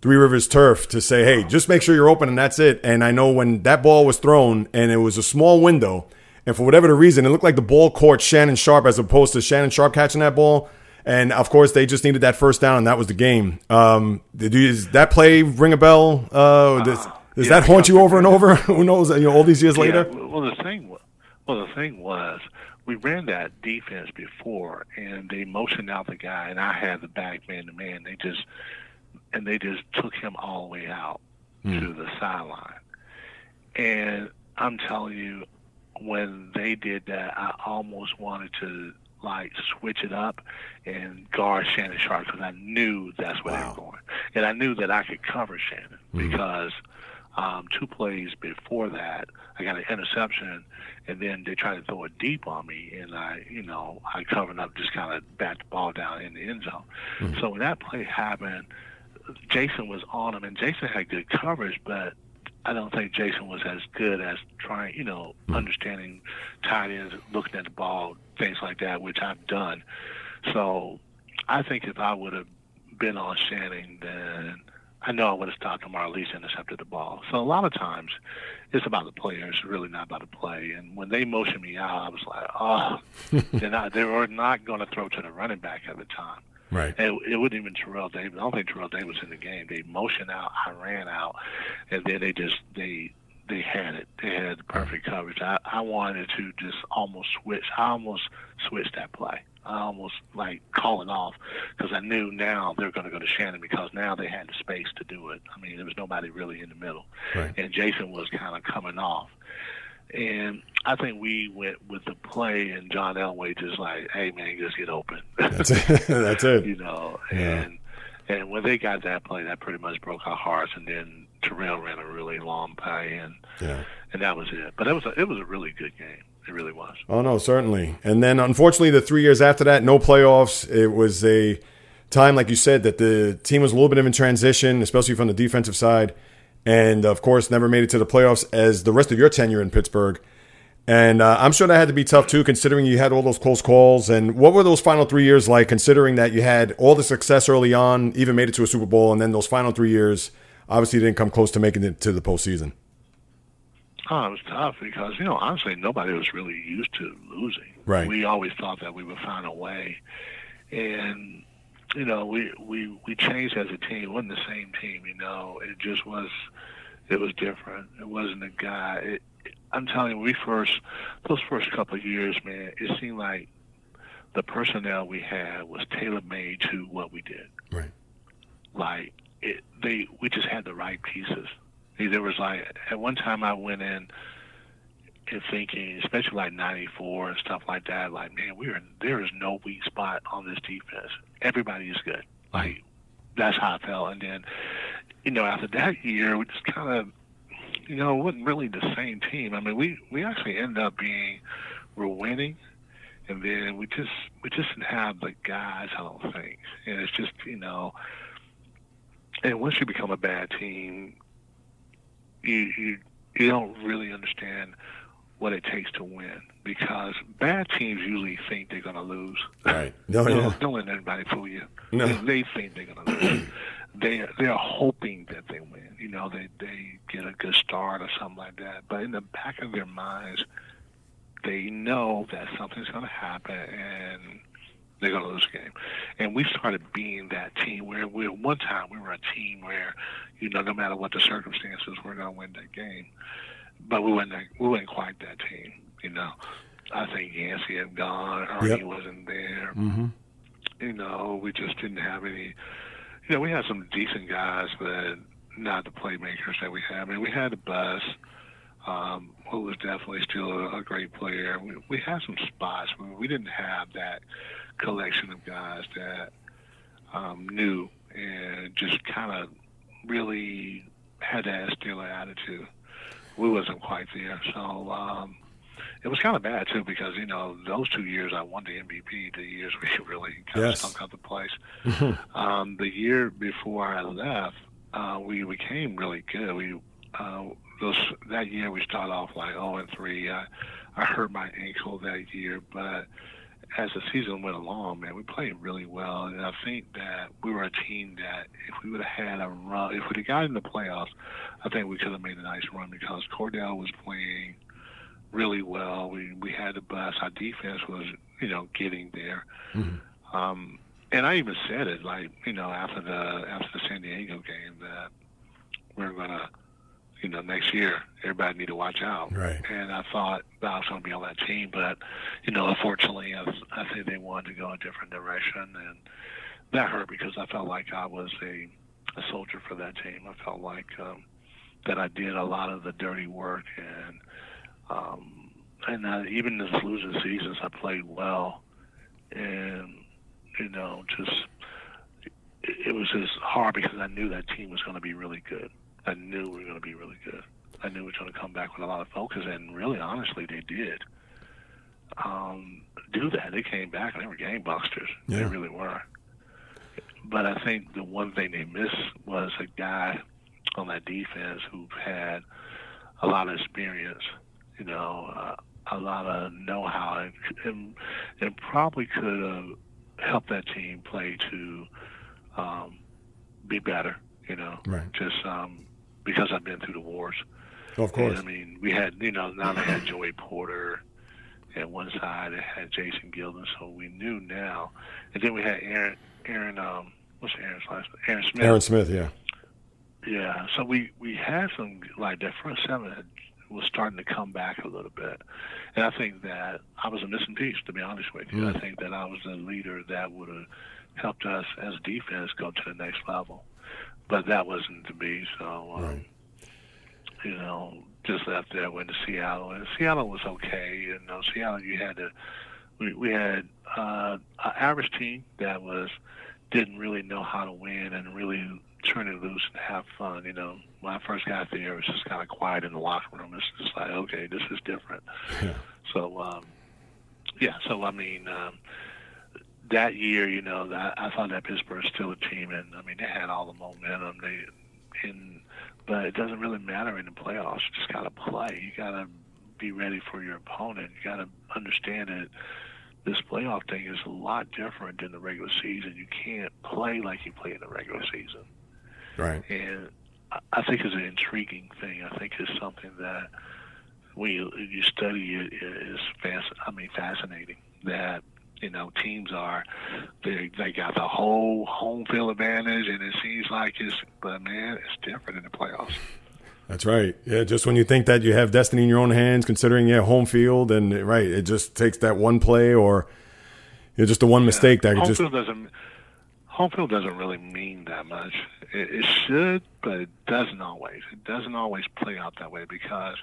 Speaker 1: Three Rivers turf to say, hey, just make sure you're open and that's it. And I know when that ball was thrown and it was a small window, and for whatever the reason, it looked like the ball caught Shannon Sharpe as opposed to Shannon Sharpe catching that ball. And of course, they just needed that first down, and that was the game. Um, does that play ring a bell? Uh, does, does yeah, that haunt you over and over? Who knows? You know, all these years yeah, later.
Speaker 2: Well, the thing, well, the thing was, we ran that defense before, and they motioned out the guy, and I had the back man to man. They just and they just took him all the way out mm. to the sideline. And I'm telling you, when they did that, I almost wanted to like switch it up and guard Shannon Sharpe because I knew that's where wow. they were going, and I knew that I could cover Shannon mm. because um, two plays before that, I got an interception, and then they tried to throw it deep on me, and I, you know, I covered up, just kind of bat the ball down in the end zone. Mm. So when that play happened, Jason was on him, and Jason had good coverage, but I don't think Jason was as good as trying, you know, mm-hmm. understanding tight ends, looking at the ball, things like that, which I've done. So I think if I would have been on Shannon, then I know I would have stopped him or at least intercepted the ball. So a lot of times it's about the players, really not about the play. And when they motioned me out, I was like, oh, they're not, they were not going to throw to the running back at the time.
Speaker 1: Right.
Speaker 2: And it wasn't even Terrell Davis. I don't think Terrell Davis was in the game. They motioned out, I ran out, and then they just they they had it. They had the perfect coverage. I, I wanted to just almost switch. I almost switched that play. I almost like calling off because I knew now they're going to go to Shannon because now they had the space to do it. I mean, there was nobody really in the middle,
Speaker 1: Right.
Speaker 2: and Jason was kind of coming off. And I think we went with the play, and John Elway just like, "Hey man, just get open."
Speaker 1: That's it. That's it.
Speaker 2: you know.
Speaker 1: Yeah.
Speaker 2: And and when they got that play, that pretty much broke our hearts. And then Terrell ran a really long play, and
Speaker 1: Yeah.
Speaker 2: and that was it. But it was a, it was a really good game. It really was.
Speaker 1: Oh no, certainly. And then unfortunately, the three years after that, no playoffs. It was a time, like you said, that the team was a little bit of in transition, especially from the defensive side, and of course, never made it to the playoffs as the rest of your tenure in Pittsburgh. And uh, I'm sure that had to be tough too, considering you had all those close calls. And what were those final three years like, considering that you had all the success early on, even made it to a Super Bowl, and then those final three years obviously didn't come close to making it to the postseason?
Speaker 2: Oh, it was tough because you know honestly nobody was really used to losing.
Speaker 1: Right.
Speaker 2: We always thought that we would find a way, and you know we we we changed as a team. It wasn't the same team. You know, it just was. It was different. It wasn't a guy. It, I'm telling you, we first those first couple of years, man, it seemed like the personnel we had was tailor made to what we did.
Speaker 1: Right.
Speaker 2: Like it, they, we just had the right pieces. There was like at one time I went in and thinking, especially like '94 and stuff like that. Like, man, we are there is no weak spot on this defense. Everybody is good. Like that's how I felt. And then, you know, after that year, we just kind of, you know, wasn't really the same team. I mean, we we actually ended up being we're winning, and then we just we just didn't have the guys. I don't think, and it's just you know. And once you become a bad team, you you you don't really understand what it takes to win because bad teams usually think they're going to lose.
Speaker 1: Right. No,
Speaker 2: don't,
Speaker 1: yeah.
Speaker 2: don't let anybody fool you.
Speaker 1: No.
Speaker 2: They, they think they're going to lose. they they're hoping that they win. You know, they they get a good start or something like that. But in the back of their minds, they know that something's going to happen and they're going to lose the game. And we started being that team where we at one time we were a team where, you know, no matter what the circumstances, we're going to win that game. But we weren't that, we weren't quite that team. You know, I think Yancey had gone, Ernie
Speaker 1: Yep.
Speaker 2: wasn't there.
Speaker 1: Mm-hmm.
Speaker 2: You know, we just didn't have any. You know, we had some decent guys, but not the playmakers that we had. I mean, we had the bus, um, who was definitely still a, a great player. We, we had some spots where we didn't have that collection of guys that um, knew and just kind of really had that Steeler attitude. We wasn't quite there, so um, it was kind of bad too because you know those two years I won the MVP. The years we really kind
Speaker 1: Yes.
Speaker 2: of stunk out the place. um, the year before I left, uh, we became really good. We uh, those that year we started off like 0 and 3. I, I hurt my ankle that year, but as the season went along, man, we played really well, and I think that we were a team that if we would have had a run, if we'd have gotten in the playoffs, I think we could have made a nice run because Kordell was playing really well. We we had the bus. Our defense was, you know, getting there. Um, and I even said it like, you know, after the after the San Diego game that we're gonna, you know, next year everybody need to watch out.
Speaker 1: Right.
Speaker 2: And I thought that I was going to be on that team, but you know, unfortunately, I, I think they wanted to go a different direction, and that hurt because I felt like I was a a soldier for that team. I felt like um, that I did a lot of the dirty work, and um, and uh, even this losing seasons, I played well, and you know, just it was just hard because I knew that team was going to be really good. I knew we were going to be really good. I knew we were going to come back with a lot of focus, and really, honestly, they did um, do that. They came back and they were game busters. They really were. But I think the one thing they missed was a guy on that defense who had a lot of experience, you know, uh, a lot of know-how, and, and, and probably could have helped that team play to um, be better, you know,
Speaker 1: Right.
Speaker 2: just um, because I've been through the wars.
Speaker 1: Of course.
Speaker 2: And, I mean, we had, you know, now they had Joey Porter at one side, they had Jason Gildon, so we knew now. And then we had Aaron, Aaron, um, what's Aaron's last name? Aaron Smith.
Speaker 1: Aaron Smith, yeah.
Speaker 2: Yeah, so we we had some like that front seven. Had, was starting to come back a little bit. And I think that I was a missing piece, to be honest with you. Mm. I think that I was the leader that would have helped us as defense go to the next level. But that wasn't to be. So, um, right. you know, just left there, went to Seattle. And Seattle was okay. You know, Seattle, you had to, we, we had uh, an average team that was, didn't really know how to win and really turn it loose and have fun. You know, when I first got there, it was just kind of quiet in the locker room. It's just like, okay, this is different. Yeah. So, um, yeah. So I mean, um, that year, you know, that, I thought that Pittsburgh still a team, and I mean, they had all the momentum. They, in, but it doesn't really matter in the playoffs. You just got to play. You got to be ready for your opponent. You got to understand that this playoff thing is a lot different than the regular season. You can't play like you play in the regular season.
Speaker 1: Right.
Speaker 2: And I think it's an intriguing thing. I think it's something that when you, you study it is fast. I mean, fascinating. That you know teams are they they got the whole home field advantage, and it seems like it's but man, it's different in the playoffs.
Speaker 1: That's right. Yeah, just when you think that you have destiny in your own hands, considering yeah home field, and right, it just takes that one play or you know, just the one mistake yeah, that
Speaker 2: home
Speaker 1: just
Speaker 2: field doesn't home field doesn't really mean that much. It, it should, but it doesn't always. It doesn't always play out that way because,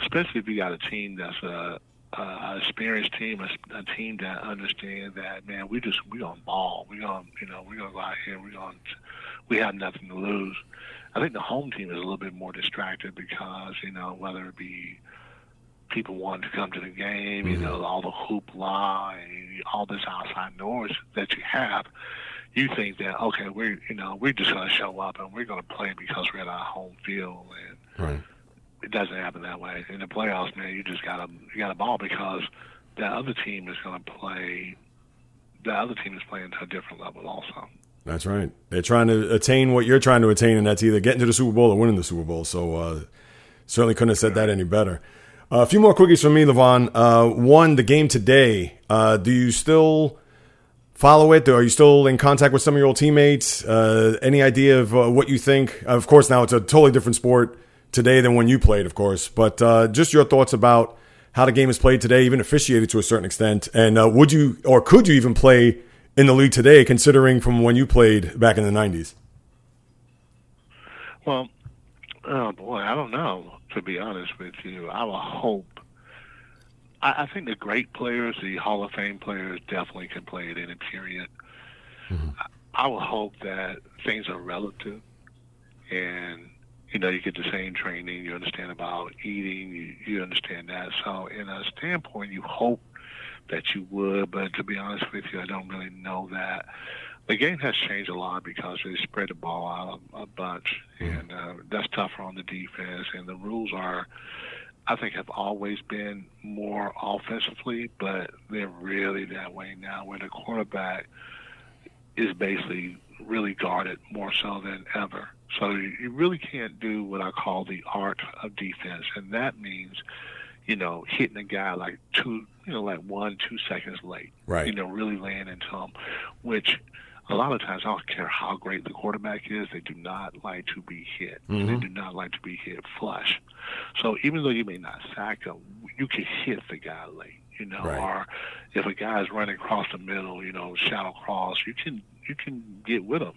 Speaker 2: especially if you got a team that's a, a experienced team, a, a team that understands that man, we just we on ball. We on you know we gonna go out here. We on we have nothing to lose. I think the home team is a little bit more distracted because you know whether it be people wanting to come to the game, mm-hmm. you know all the hoopla and all this outside noise that you have you think that okay, we're you know we're just going to show up and we're going to play because we're at our home field, and right. It doesn't happen that way. In the playoffs, man, you just got to you got to ball because that other team is going to play. The other team is playing to a different level, also.
Speaker 1: That's right. They're trying to attain what you're trying to attain, and that's either getting to the Super Bowl or winning the Super Bowl. So uh, certainly couldn't have said that any better. Uh, a few more quickies from me, Levon. Uh, one, the game today. Uh, do you still follow it? Are you still in contact with some of your old teammates? Uh, any idea of uh, what you think? Of course, now it's a totally different sport today than when you played, of course. But uh, just your thoughts about how the game is played today, even officiated to a certain extent, and uh, would you or could you even play in the league today, considering from when you played back in the '90s?
Speaker 2: Well, oh boy, I don't know. To be honest with you, I will hope I, I think the great players, the Hall of Fame players, definitely can play at any period. Mm-hmm. I, I would hope that things are relative, and you know you get the same training. You understand about eating. You, you understand that. So, in a standpoint, you hope that you would, but to be honest with you, I don't really know that. The game has changed a lot because they spread the ball out a, a bunch, mm-hmm. and uh, that's tougher on the defense. And the rules are I think have always been more offensively, but they're really that way now, where the quarterback is basically really guarded more so than ever. So you really can't do what I call the art of defense, and that means, you know, hitting a guy like two, you know, like one, two seconds late.
Speaker 1: Right.
Speaker 2: You know, really laying into him, which a lot of times I don't care how great the quarterback is, they do not like to be hit. Mm-hmm. They do not like to be hit flush. So even though you may not sack them, you can hit the guy late, you know, right. or if a guy is running across the middle, you know, shadow cross, you can you can get with him.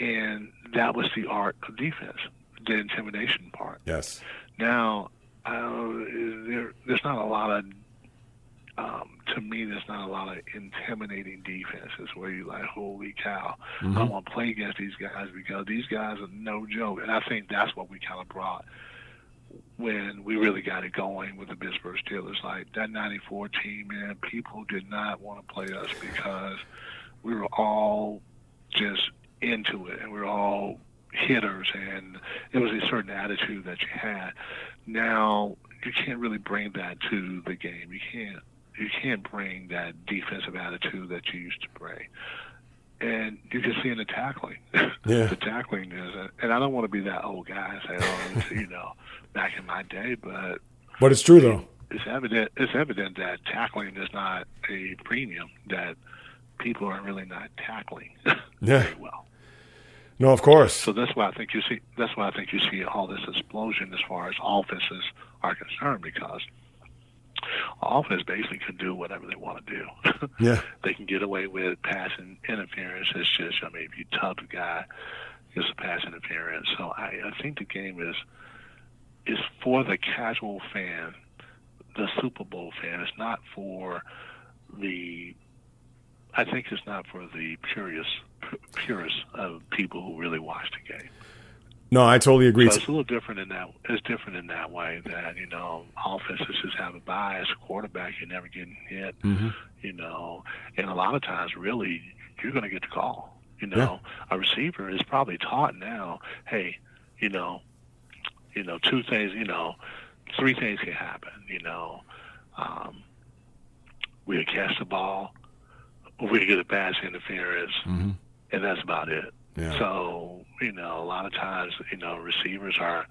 Speaker 2: And that was the art of defense, the intimidation part.
Speaker 1: Yes.
Speaker 2: Now, uh, there, there's not a lot of um, to me, there's not a lot of intimidating defenses where you're like, holy cow, mm-hmm. I want to play against these guys because these guys are no joke. And I think that's what we kind of brought when we really got it going with the Pittsburgh Steelers. Like that 94 team, man, people did not want to play us because we were all just into it and we were all hitters and it was a certain attitude that you had. Now, you can't really bring that to the game. You can't you can't bring that defensive attitude that you used to bring. And you can see in the tackling.
Speaker 1: Yeah.
Speaker 2: the tackling is, and I don't want to be that old guy and say, oh, you know, back in my day, but.
Speaker 1: But it's true, though.
Speaker 2: It's evident. It's evident that tackling is not a premium. That people are really not tackling
Speaker 1: yeah.
Speaker 2: very well.
Speaker 1: No, of course.
Speaker 2: So that's why I think you see. That's why I think you see all this explosion as far as offenses are concerned because offense basically can do whatever they want to do.
Speaker 1: yeah.
Speaker 2: They can get away with passing interference. It's just, I mean, if you tug the guy, it's a pass interference. So I, I think the game is is for the casual fan, the Super Bowl fan. It's not for the. I think it's not for the purists, purists of people who really watch the game.
Speaker 1: No, I totally agree.
Speaker 2: So it's a little different in that. It's different in that way that you know offenses just have a bias. Quarterback, you're never getting hit.
Speaker 1: Mm-hmm.
Speaker 2: You know, and a lot of times, really, you're going to get the call. You know, yeah. a receiver is probably taught now. Hey, you know, you know, two things. You know, three things can happen. You know, um, we catch the ball, we get a pass interference,
Speaker 1: mm-hmm.
Speaker 2: And that's about it.
Speaker 1: Yeah.
Speaker 2: So, you know, a lot of times, you know, receivers are,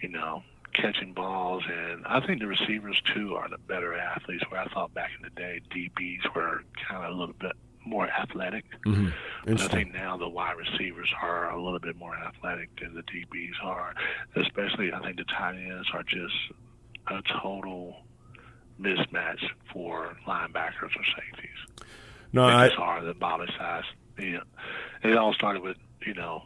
Speaker 2: you know, catching balls, and I think the receivers too are the better athletes. Where I thought back in the day, DBs were kind of a little bit more athletic.
Speaker 1: Mm-hmm.
Speaker 2: But I think now the wide receivers are a little bit more athletic than the DBs are. Especially, I think the tight ends are just a total mismatch for linebackers or safeties.
Speaker 1: No,
Speaker 2: they
Speaker 1: I
Speaker 2: just are the body size. You know, it all started with you know,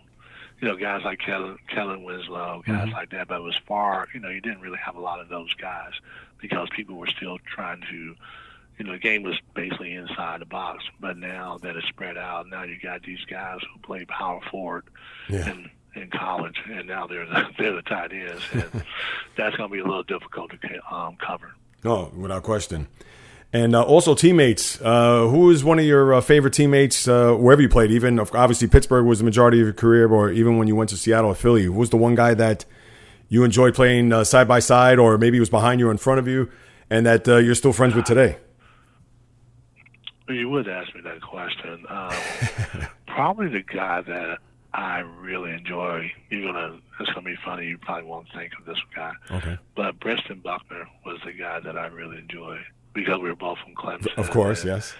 Speaker 2: you know, guys like Kellen, Kellen Winslow, guys
Speaker 1: Mhm.
Speaker 2: like that. But it was far, you know, you didn't really have a lot of those guys because people were still trying to, you know, the game was basically inside the box. But now that it's spread out, now you got these guys who play power forward
Speaker 1: yeah.
Speaker 2: in in college, and now they're the, they're the tight ends, and that's going to be a little difficult to um, cover.
Speaker 1: No, without question. And uh, also teammates. Uh, who is one of your uh, favorite teammates uh, wherever you played? Even obviously Pittsburgh was the majority of your career, or even when you went to Seattle or Philly, who was the one guy that you enjoyed playing uh, side by side, or maybe was behind you or in front of you, and that uh, you're still friends with today?
Speaker 2: You would ask me that question. Um, probably the guy that I really enjoy. You're gonna. It's gonna be funny. You probably won't think of this guy,
Speaker 1: Okay.
Speaker 2: but Brentson Buckner was the guy that I really because we were both from Clemson.
Speaker 1: Of course,
Speaker 2: and
Speaker 1: yes.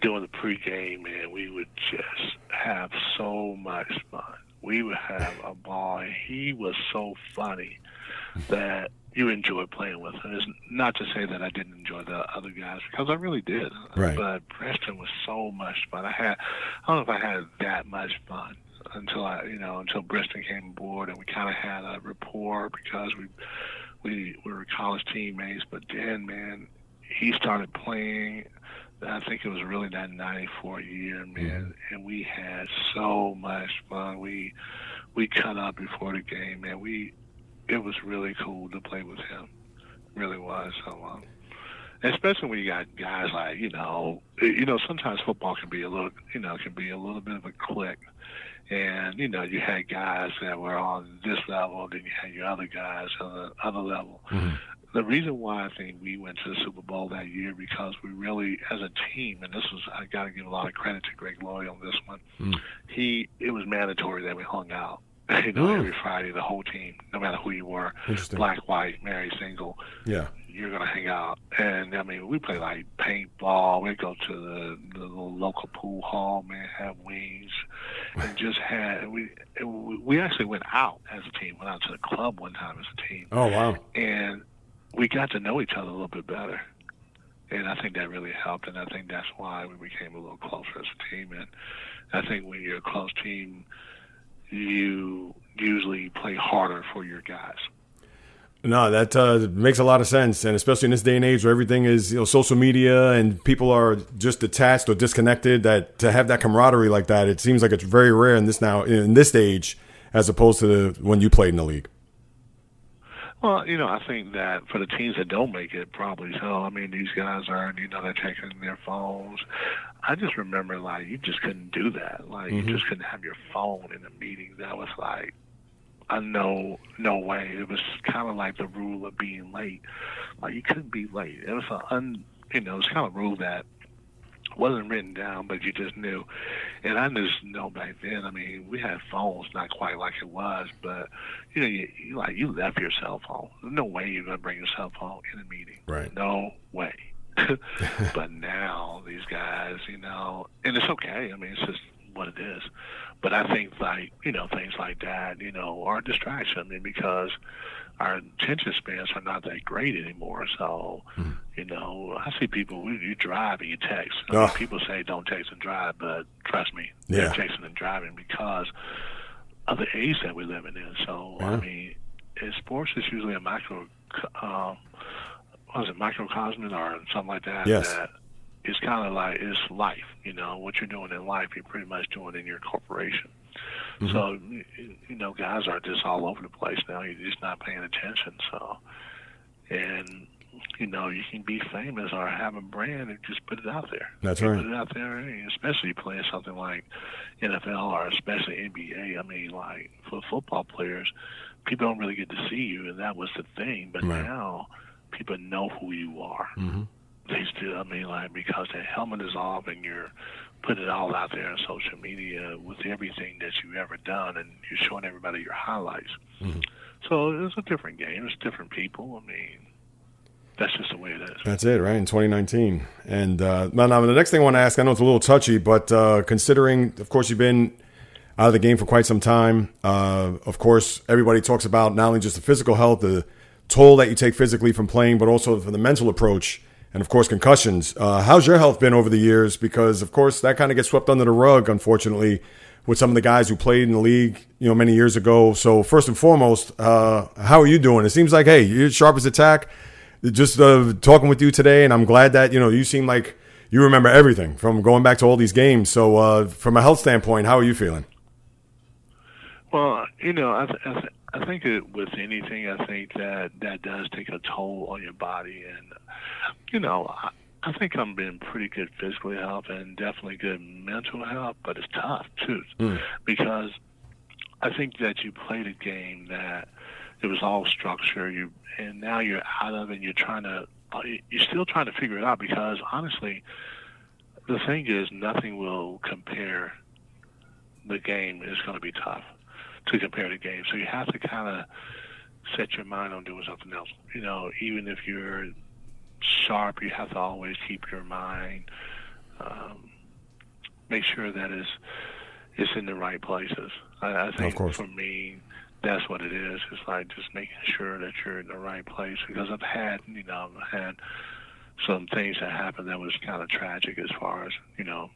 Speaker 2: Doing the pregame, man, we would just have so much fun. We would have a ball. He was so funny that you enjoy playing with him. It's not to say that I didn't enjoy the other guys because I really did.
Speaker 1: Right.
Speaker 2: But Brentson was so much fun. I had, I don't know if I had that much fun until I, you know, until Brentson came aboard and we kind of had a rapport because we, we, we were college teammates. But then, man, he started playing. I think it was really that '94 year, man, and we had so much fun. We we cut up before the game, man. We it was really cool to play with him. Really was. So, um, especially when you got guys like you know, you know, sometimes football can be a little, you know, can be a little bit of a clique. And you know, you had guys that were on this level, then you had your other guys on the other level.
Speaker 1: Mhm.
Speaker 2: The reason why I think we went to the Super Bowl that year because we really, as a team, and this was I got to give a lot of credit to Greg Lloyd on this one.
Speaker 1: Mm.
Speaker 2: He it was mandatory that we hung out. You know,
Speaker 1: Mm.
Speaker 2: every Friday, the whole team, no matter who you were, black, white, married, single,
Speaker 1: Yeah.
Speaker 2: You're gonna hang out. And I mean, we play like paintball. We go to the, the little local pool hall, man, have wings, and just had we we actually went out as a team. Went out to the club one time as a team,
Speaker 1: Oh wow.
Speaker 2: and we got to know each other a little bit better. And I think that really helped, and I think that's why we became a little closer as a team. And I think when you're a close team, you usually play harder for your guys.
Speaker 1: No, that uh, makes a lot of sense, and especially in this day and age where everything is you know social media and people are just detached or disconnected. That to have that camaraderie like that, it seems like it's very rare in this now in this age as opposed to the, when you played in the league.
Speaker 2: Well, you know, I think that for the teams that don't make it, probably so. I mean, these guys are, you know, they're taking their phones. I just remember, like, you just couldn't do that. Like,
Speaker 1: Mhm.
Speaker 2: you just couldn't have your phone in a meeting. That was like, I know, no way. It was kind of like the rule of being late. Like, you couldn't be late. It was an un, you know, it was kind of a rule that wasn't written down, but you just knew. And I just know back then. I mean, we had phones, not quite like it was, but you know, you, you like you left your cell phone. There's no way you're gonna bring your cell phone in a meeting.
Speaker 1: Right.
Speaker 2: No way. but now these guys, you know, and it's okay. I mean, it's just what it is. But I think like you know things like that, you know, are a distraction. I mean, because our attention spans are not that great anymore. So, mm. you know, I see people you drive and you text. I mean, people say don't text and drive, but trust me, yeah. they're texting and driving because of the age that we're living in. So, yeah. I mean, in sports is usually a micro, um, was it microcosm or something like that?
Speaker 1: Yes.
Speaker 2: That it's kind of like it's life. You know, what you're doing in life, you're pretty much doing in your corporation. Mm-hmm. So, you know, guys are just all over the place now. You're just not paying attention. So, and you know, you can be famous or have a brand and just put it out there.
Speaker 1: That's right.
Speaker 2: Put it out there, especially playing something like NFL or especially NBA. I mean, like for football players, people don't really get to see you, and that was the thing. But right. now, people know who you are.
Speaker 1: Mm-hmm.
Speaker 2: Still, I mean, like because the helmet is off and you're putting it all out there on social media with everything that you've ever done, and you're showing everybody your highlights.
Speaker 1: Mm-hmm.
Speaker 2: So it's a different game. It's different people. I mean, that's just the way it is.
Speaker 1: That's it, right? In 2019. And uh, now, now, the next thing I want to ask, I know it's a little touchy, but uh, considering, of course, you've been out of the game for quite some time. Uh, of course, everybody talks about not only just the physical health, the toll that you take physically from playing, but also from the mental approach and of course concussions. Uh, how's your health been over the years? Because of course that kind of gets swept under the rug, unfortunately, with some of the guys who played in the league, you know, many years ago. So first and foremost, uh, how are you doing? It seems like hey, you're sharp as. Just uh, talking with you today, and I'm glad that you know you seem like you remember everything from going back to all these games. So uh, from a health standpoint, how are you feeling?
Speaker 2: Well, you know, I, I, I think it, with anything, I think that that does take a toll on your body, and you know, I, I think I'm being pretty good physically health and definitely good mental health, but it's tough too
Speaker 1: mm.
Speaker 2: because I think that you played a game that it was all structure, you and now you're out of it. and You're trying to, you're still trying to figure it out because honestly, the thing is, nothing will compare. The game is going to be tough to compare the game. So you have to kind of set your mind on doing something else. You know, even if you're sharp, you have to always keep your mind, um, make sure that is it's in the right places. I, I think for me, that's what it is. It's like just making sure that you're in the right place because I've had, you know, I've had some things that happened that was kind of tragic as far as, you know,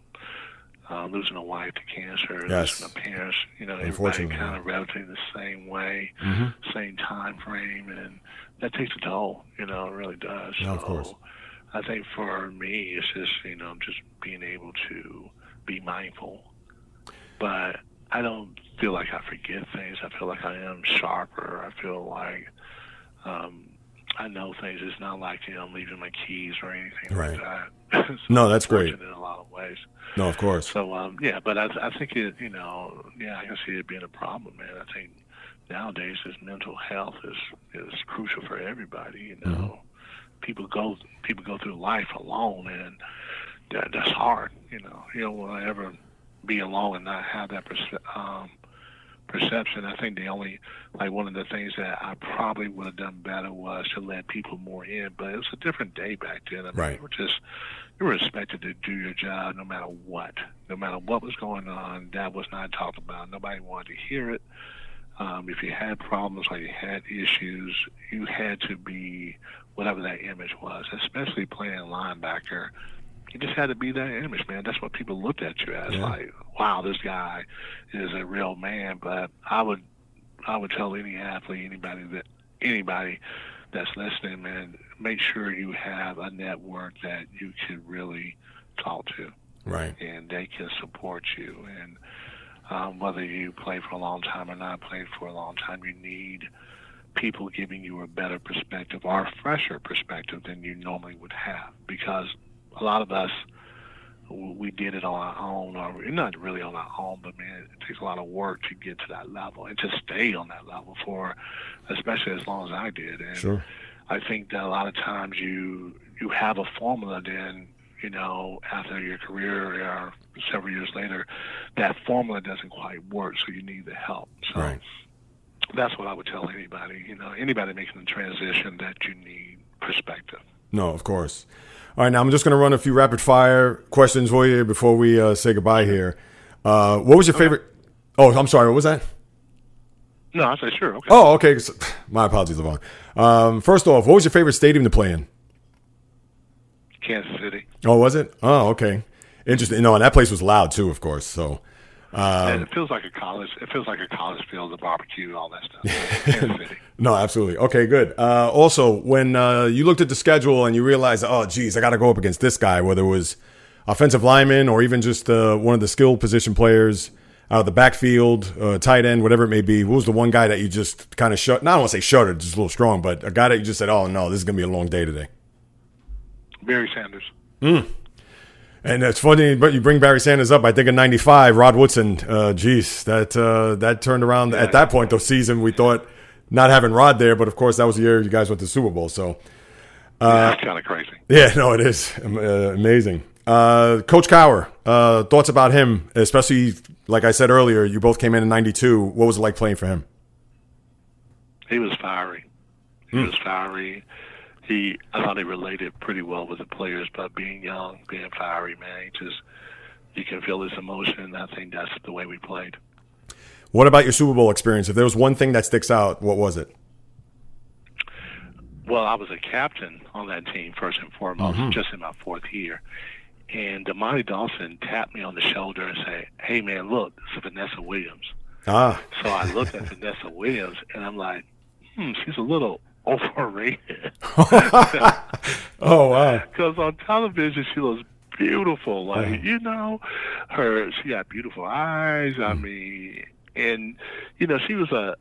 Speaker 2: uh, losing a wife to cancer,
Speaker 1: yes.
Speaker 2: losing a parent, you know, everybody kind of relatively the same way,
Speaker 1: mm-hmm.
Speaker 2: same time frame, and that takes a toll. You know, it really does.
Speaker 1: Yeah,
Speaker 2: so
Speaker 1: of course.
Speaker 2: I think for me, it's just you know just being able to be mindful, but I don't feel like I forget things. I feel like I am sharper. I feel like um, I know things. It's not like you know I'm leaving my keys or anything
Speaker 1: right.
Speaker 2: like that. so
Speaker 1: no, that's great.
Speaker 2: In a lot of ways.
Speaker 1: No, of course.
Speaker 2: So um, yeah, but I, I think it, you know, yeah, I can see it being a problem, man. I think nowadays this mental health is is crucial for everybody. You know, mm-hmm. people go people go through life alone, and that, that's hard. You know, you don't want to ever be alone and not have that perce- um, perception. I think the only like one of the things that I probably would have done better was to let people more in, but it was a different day back then. I mean,
Speaker 1: right.
Speaker 2: We're just you were expected to do your job no matter what. No matter what was going on, that was not talked about. Nobody wanted to hear it. Um, if you had problems or you had issues, you had to be whatever that image was, especially playing linebacker. You just had to be that image, man. That's what people looked at you as,
Speaker 1: yeah.
Speaker 2: like, wow, this guy is a real man. But I would, I would tell any athlete, anybody that, anybody that's listening, man, make sure you have a network that you can really talk to.
Speaker 1: Right.
Speaker 2: And they can support you. And um, whether you play for a long time or not play for a long time, you need people giving you a better perspective or a fresher perspective than you normally would have. Because a lot of us, we did it on our own, or not really on our own, but man, it takes a lot of work to get to that level and to stay on that level for, especially as long as I did. And
Speaker 1: sure.
Speaker 2: I think that a lot of times you you have a formula, then you know after your career or several years later, that formula doesn't quite work, so you need the help. So
Speaker 1: right.
Speaker 2: that's what I would tell anybody. You know, anybody making the transition that you need perspective.
Speaker 1: No, of course. All right, now I'm just going to run a few rapid fire questions for you before we uh, say goodbye here. Uh, what was your favorite? Oh, I'm sorry. What was that?
Speaker 2: No, I said sure. Okay.
Speaker 1: Oh, okay. So- My apologies, Levon. Um, first off, what was your favorite stadium to play in?
Speaker 2: Kansas City.
Speaker 1: Oh, was it? Oh, okay. Interesting. No, and that place was loud too, of course. So,
Speaker 2: and it feels like a college. It feels like a college field, the barbecue, all that stuff.
Speaker 1: No, absolutely. Okay, good. Uh, also, when uh, you looked at the schedule and you realized, oh, geez, I got to go up against this guy, whether it was offensive lineman or even just uh, one of the skill position players out of the backfield, uh, tight end, whatever it may be, what was the one guy that you just kind of shut? Not I want to say shuddered, just a little strong, but a guy that you just said, oh no, this is gonna be a long day today.
Speaker 2: Barry Sanders.
Speaker 1: And it's funny, but you bring Barry Sanders up. I think in '95, Rod Woodson. Uh, geez, that uh, that turned around at that point. The season we thought not having Rod there, but of course that was the year you guys went to the Super Bowl. So
Speaker 2: yeah, that's kind of crazy.
Speaker 1: yeah, no, it is uh, amazing. Uh, Coach Cowher, uh, thoughts about him, especially like I said earlier, you both came in in '92. What was it like playing for him?
Speaker 2: He was fiery. He was fiery. He, I thought he related pretty well with the players, but being young, being fiery, man, he just you can feel his emotion. I think that's the way we played.
Speaker 1: What about your Super Bowl experience? If there was one thing that sticks out, what was it?
Speaker 2: Well, I was a captain on that team first and foremost, just in my fourth year. And Dermontti Dawson tapped me on the shoulder and said, "Hey, man, look, this is Vanessa Williams."
Speaker 1: Ah,
Speaker 2: So I looked at Vanessa Williams, and I'm like, "Hmm, she's a little overrated."
Speaker 1: oh wow,
Speaker 2: Because on television, she looks beautiful. Like you know, her she got beautiful eyes. I mean, and you know, she was a,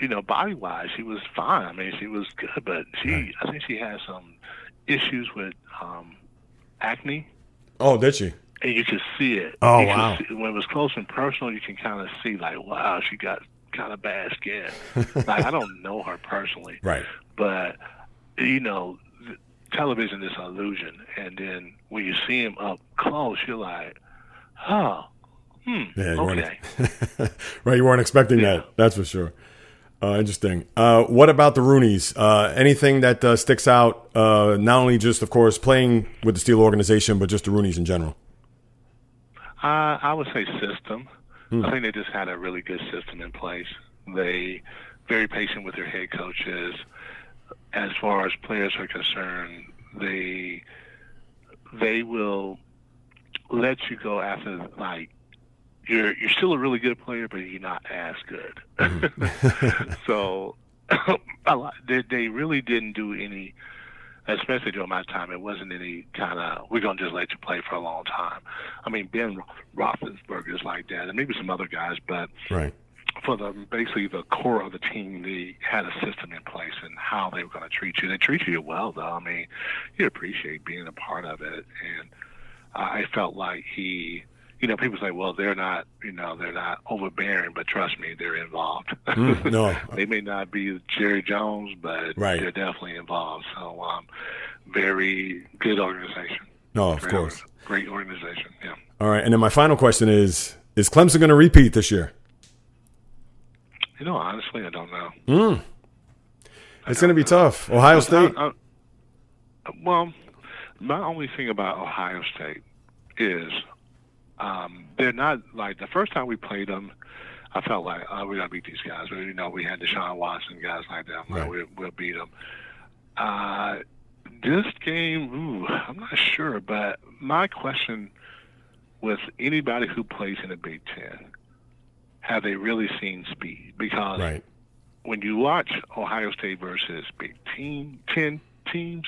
Speaker 2: you know, body wise, she was fine. I mean, she was good, but she, I think she had some issues with um acne.
Speaker 1: Oh did she?
Speaker 2: And you could see it.
Speaker 1: Oh,
Speaker 2: You
Speaker 1: wow.
Speaker 2: see- when it was close and personal, you can kind of see like, wow, she got kind of bad skin. like I don't know her personally,
Speaker 1: Right.
Speaker 2: but you know, television is an illusion, and then when you see him up close, you're like, oh, hmm,
Speaker 1: Yeah, you
Speaker 2: okay.
Speaker 1: right. You weren't expecting that. That's for sure. Uh, interesting. Uh, what about the Rooneys? Uh, anything that uh, sticks out? Uh, not only just, of course, playing with the Steel organization, but just the Rooneys in general.
Speaker 2: Uh, I would say system. I think they just had a really good system in place. They very patient with their head coaches. As far as players are concerned, they they will let you go after like you're you're still a really good player, but you're not as good. Mm-hmm. so lot, they, they really didn't do any especially during my time, it wasn't any kind of we're gonna just let you play for a long time. I mean, Ben Roethlisberger is like that, and maybe some other guys, but
Speaker 1: Right.
Speaker 2: for the basically the core of the team, they had a system in place and how they were going to treat you. They treated you well, though. I mean, you appreciate being a part of it, and I felt like he. You know, people say, "Well, they're not, you know, they're not overbearing," but trust me, they're involved.
Speaker 1: Mm, no.
Speaker 2: they may not be Jerry Jones, but
Speaker 1: Right.
Speaker 2: they're definitely involved. So, um, very good organization.
Speaker 1: No, of
Speaker 2: Great
Speaker 1: course.
Speaker 2: great organization. Yeah.
Speaker 1: All right. And then my final question is: Is Clemson going to repeat this year?
Speaker 2: You know, honestly, I don't know.
Speaker 1: It's going to be tough. Ohio State.
Speaker 2: I- I- well, my only thing about Ohio State is um, they're not like the first time we played them. I felt like oh, we're gonna beat these guys. We, You know, we had Deshaun Watson, guys like that. I'm like, we'll, we'll beat them. Uh, this game, ooh, I'm not sure. But my question with anybody who plays in the Big Ten, have they really seen speed? Because
Speaker 1: Right.
Speaker 2: when you watch Ohio State versus Big Team Ten teams,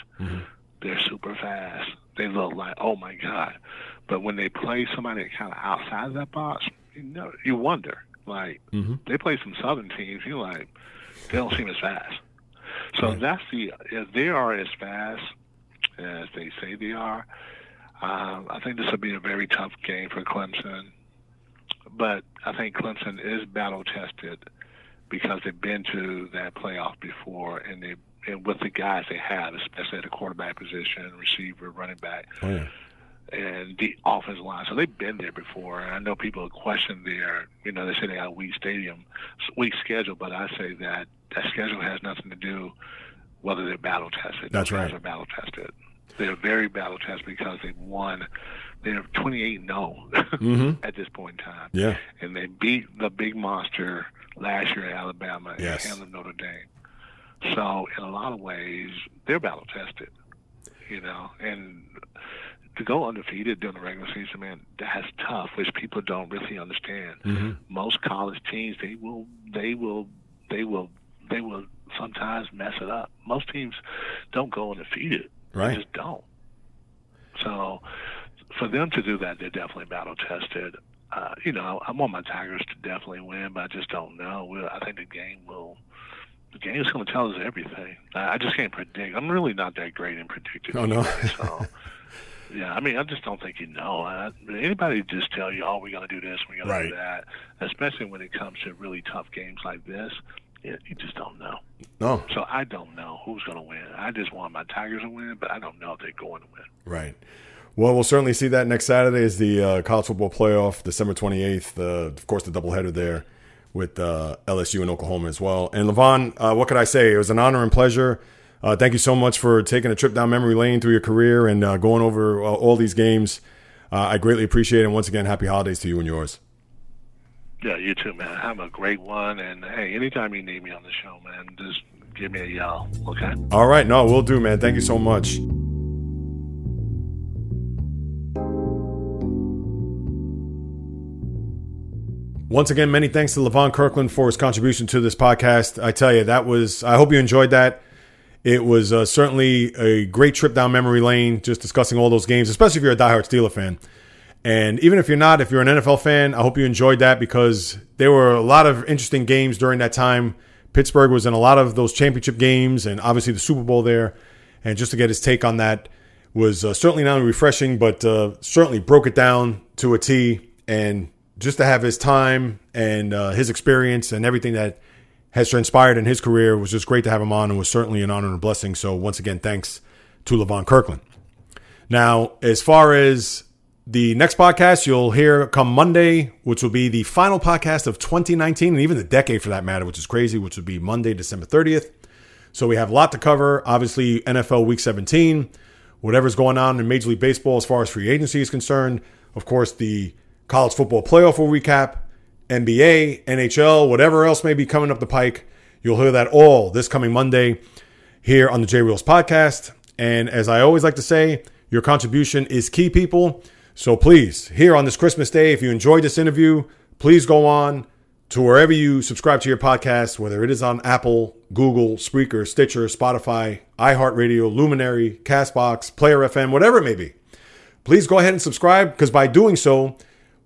Speaker 2: they're super fast. They look like oh my god, but when they play somebody kind of outside of that box, you know, you wonder. Like they play some Southern teams, you're like they don't seem as fast. So that's the if they are as fast as they say they are. Um, I think this will be a very tough game for Clemson, but I think Clemson is battle tested because they've been to that playoff before, and they and with the guys they have, especially at the quarterback position, receiver, running back,
Speaker 1: Oh yeah.
Speaker 2: And the offensive line. So they've been there before. And I know people question their, you know, they say they got a weak stadium, weak schedule, but I say that that schedule has nothing to do whether they're battle tested.
Speaker 1: That's right.
Speaker 2: Are battle tested. They're very battle tested because they've won. They're 28 0 mm-hmm. at this point in time.
Speaker 1: Yeah.
Speaker 2: And they beat the big monster last year at Alabama
Speaker 1: yes.
Speaker 2: and Notre Dame. So in a lot of ways, they're battle tested. You know, and to go undefeated during the regular season, man, that's tough, which people don't really understand.
Speaker 1: Mm-hmm.
Speaker 2: Most college teams, they will, they will, they will, they will sometimes mess it up. Most teams don't go undefeated.
Speaker 1: Right.
Speaker 2: They just don't. So for them to do that, they're definitely battle tested. Uh, you know, I want my Tigers to definitely win, but I just don't know. We'll, I think the game will. The game is going to tell us everything. I, I just can't predict. I'm really not that great in predicting.
Speaker 1: Oh no.
Speaker 2: so, yeah, I mean, I just don't think you know. Uh, anybody just tell you, "Oh, we're going to do this, we're going
Speaker 1: Right.
Speaker 2: to do that," especially when it comes to really tough games like this. Yeah, you just don't know.
Speaker 1: No.
Speaker 2: So I don't know who's going to win. I just want my Tigers to win, but I don't know if they're going to win.
Speaker 1: Right. Well, we'll certainly see that next Saturday is the uh, college football playoff, December 28th. Uh, of course, the doubleheader there with uh, LSU and Oklahoma as well. And Levon, uh, what could I say? It was an honor and pleasure. Uh, thank you so much for taking a trip down memory lane through your career and uh, going over uh, all these games. Uh, I greatly appreciate it. And once again, happy holidays to you and yours.
Speaker 2: Yeah, you too, man. Have a great one. And hey, anytime you need me on the show, man, just give me a yell, okay?
Speaker 1: All right. No, we'll do, man. Thank you so much. Once again, many thanks to Levon Kirkland for his contribution to this podcast. I tell you, that was, I hope you enjoyed that. It was uh, certainly a great trip down memory lane, just discussing all those games, especially if you're a diehard Steeler fan. And even if you're not, if you're an NFL fan, I hope you enjoyed that because there were a lot of interesting games during that time. Pittsburgh was in a lot of those championship games and obviously the Super Bowl there. And just to get his take on that was uh, certainly not only refreshing, but uh, certainly broke it down to a T. And just to have his time and uh, his experience and everything that has transpired in his career was just great to have him on and was certainly an honor and a blessing. So once again, thanks to Levon Kirkland. Now, as far as the next podcast you'll hear come Monday, which will be the final podcast of 2019 and even the decade for that matter, which is crazy, which would be Monday, December 30th. So we have a lot to cover. Obviously, NFL Week 17, whatever's going on in Major League Baseball as far as free agency is concerned. Of course, the college football playoff will recap, NBA, NHL, whatever else may be coming up the pike. You'll hear that all this coming Monday here on the J Reels podcast. And as I always like to say, your contribution is key, people. So please, here on this Christmas day, if you enjoyed this interview, please go on to wherever you subscribe to your podcast, whether it is on Apple, Google, Spreaker, Stitcher, Spotify, iHeartRadio, Luminary, Castbox, Player FM, whatever it may be. Please go ahead and subscribe because by doing so,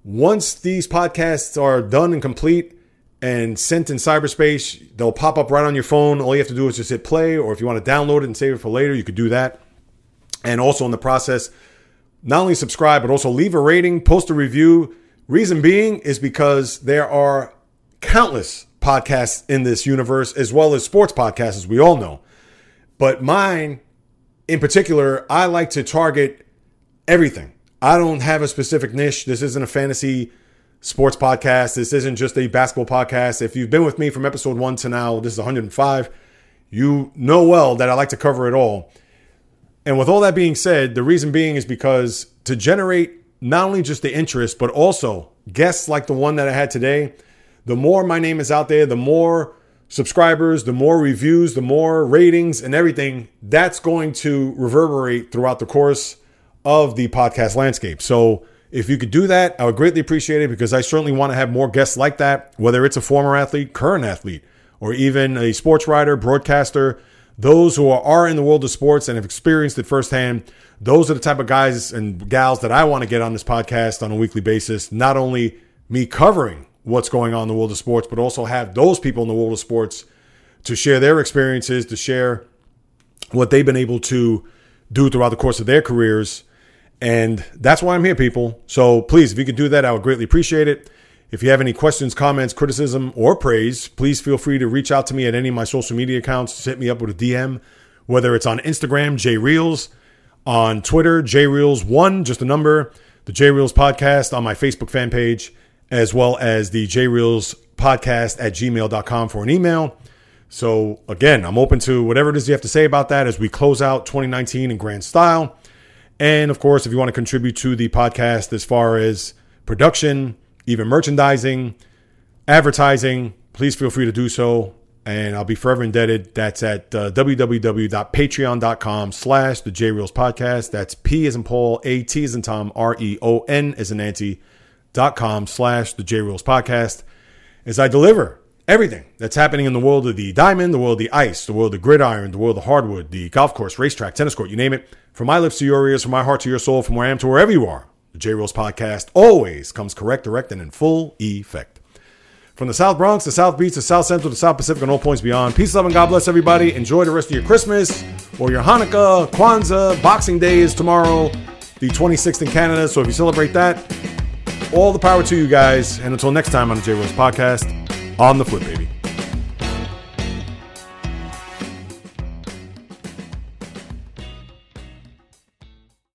Speaker 1: once these podcasts are done and complete and sent in cyberspace, they'll pop up right on your phone. All you have to do is just hit play, or if you want to download it and save it for later, you could do that. And also in the process, not only subscribe, but also leave a rating, post a review. Reason being is because there are countless podcasts in this universe, as well as sports podcasts, as we all know. But mine, in particular, I like to target everything. I don't have a specific niche. This isn't a fantasy sports podcast. This isn't just a basketball podcast. If you've been with me from episode one to now, this is 105. You know well that I like to cover it all. And with all that being said, the reason being is because to generate not only just the interest, but also guests like the one that I had today, the more my name is out there, the more subscribers, the more reviews, the more ratings and everything, that's going to reverberate throughout the course of the podcast landscape. So if you could do that, I would greatly appreciate it because I certainly want to have more guests like that, whether it's a former athlete, current athlete, or even a sports writer, broadcaster, those who are in the world of sports and have experienced it firsthand. Those are the type of guys and gals that I want to get on this podcast on a weekly basis. Not only me covering what's going on in the world of sports, but also have those people in the world of sports to share their experiences, to share what they've been able to do throughout the course of their careers. And that's why I'm here, people. So please, if you could do that, I would greatly appreciate it. If you have any questions, comments, criticism, or praise, please feel free to reach out to me at any of my social media accounts. Just hit me up with a DM, whether it's on Instagram, JReels, on Twitter, JReels1, just a number, the JReels podcast on my Facebook fan page, as well as the JReels podcast at gmail.com for an email. So again, I'm open to whatever it is you have to say about that as we close out 2019 in grand style. And of course, if you want to contribute to the podcast as far as production, even merchandising, advertising, please feel free to do so. And I'll be forever indebted. That's at uh, www.patreon.com slash the J Reels podcast. That's P as in Paul, A T as in Tom, R E O N as in Nancy, dot com slash the J Reels podcast. As I deliver everything that's happening in the world of the diamond, the world of the ice, the world of the gridiron, the world of hardwood, the golf course, racetrack, tennis court, you name it. From my lips to your ears, from my heart to your soul, from where I am to wherever you are, the J Reels podcast always comes correct, direct, and in full effect. From the South Bronx, the South Beach, the South Central, the South Pacific, and all points beyond. Peace, love, and God bless everybody. Enjoy the rest of your Christmas or your Hanukkah, Kwanzaa, Boxing Day is tomorrow, the 26th in Canada. So if you celebrate that, all the power to you guys. And until next time on the J Reels podcast, on the flip, baby.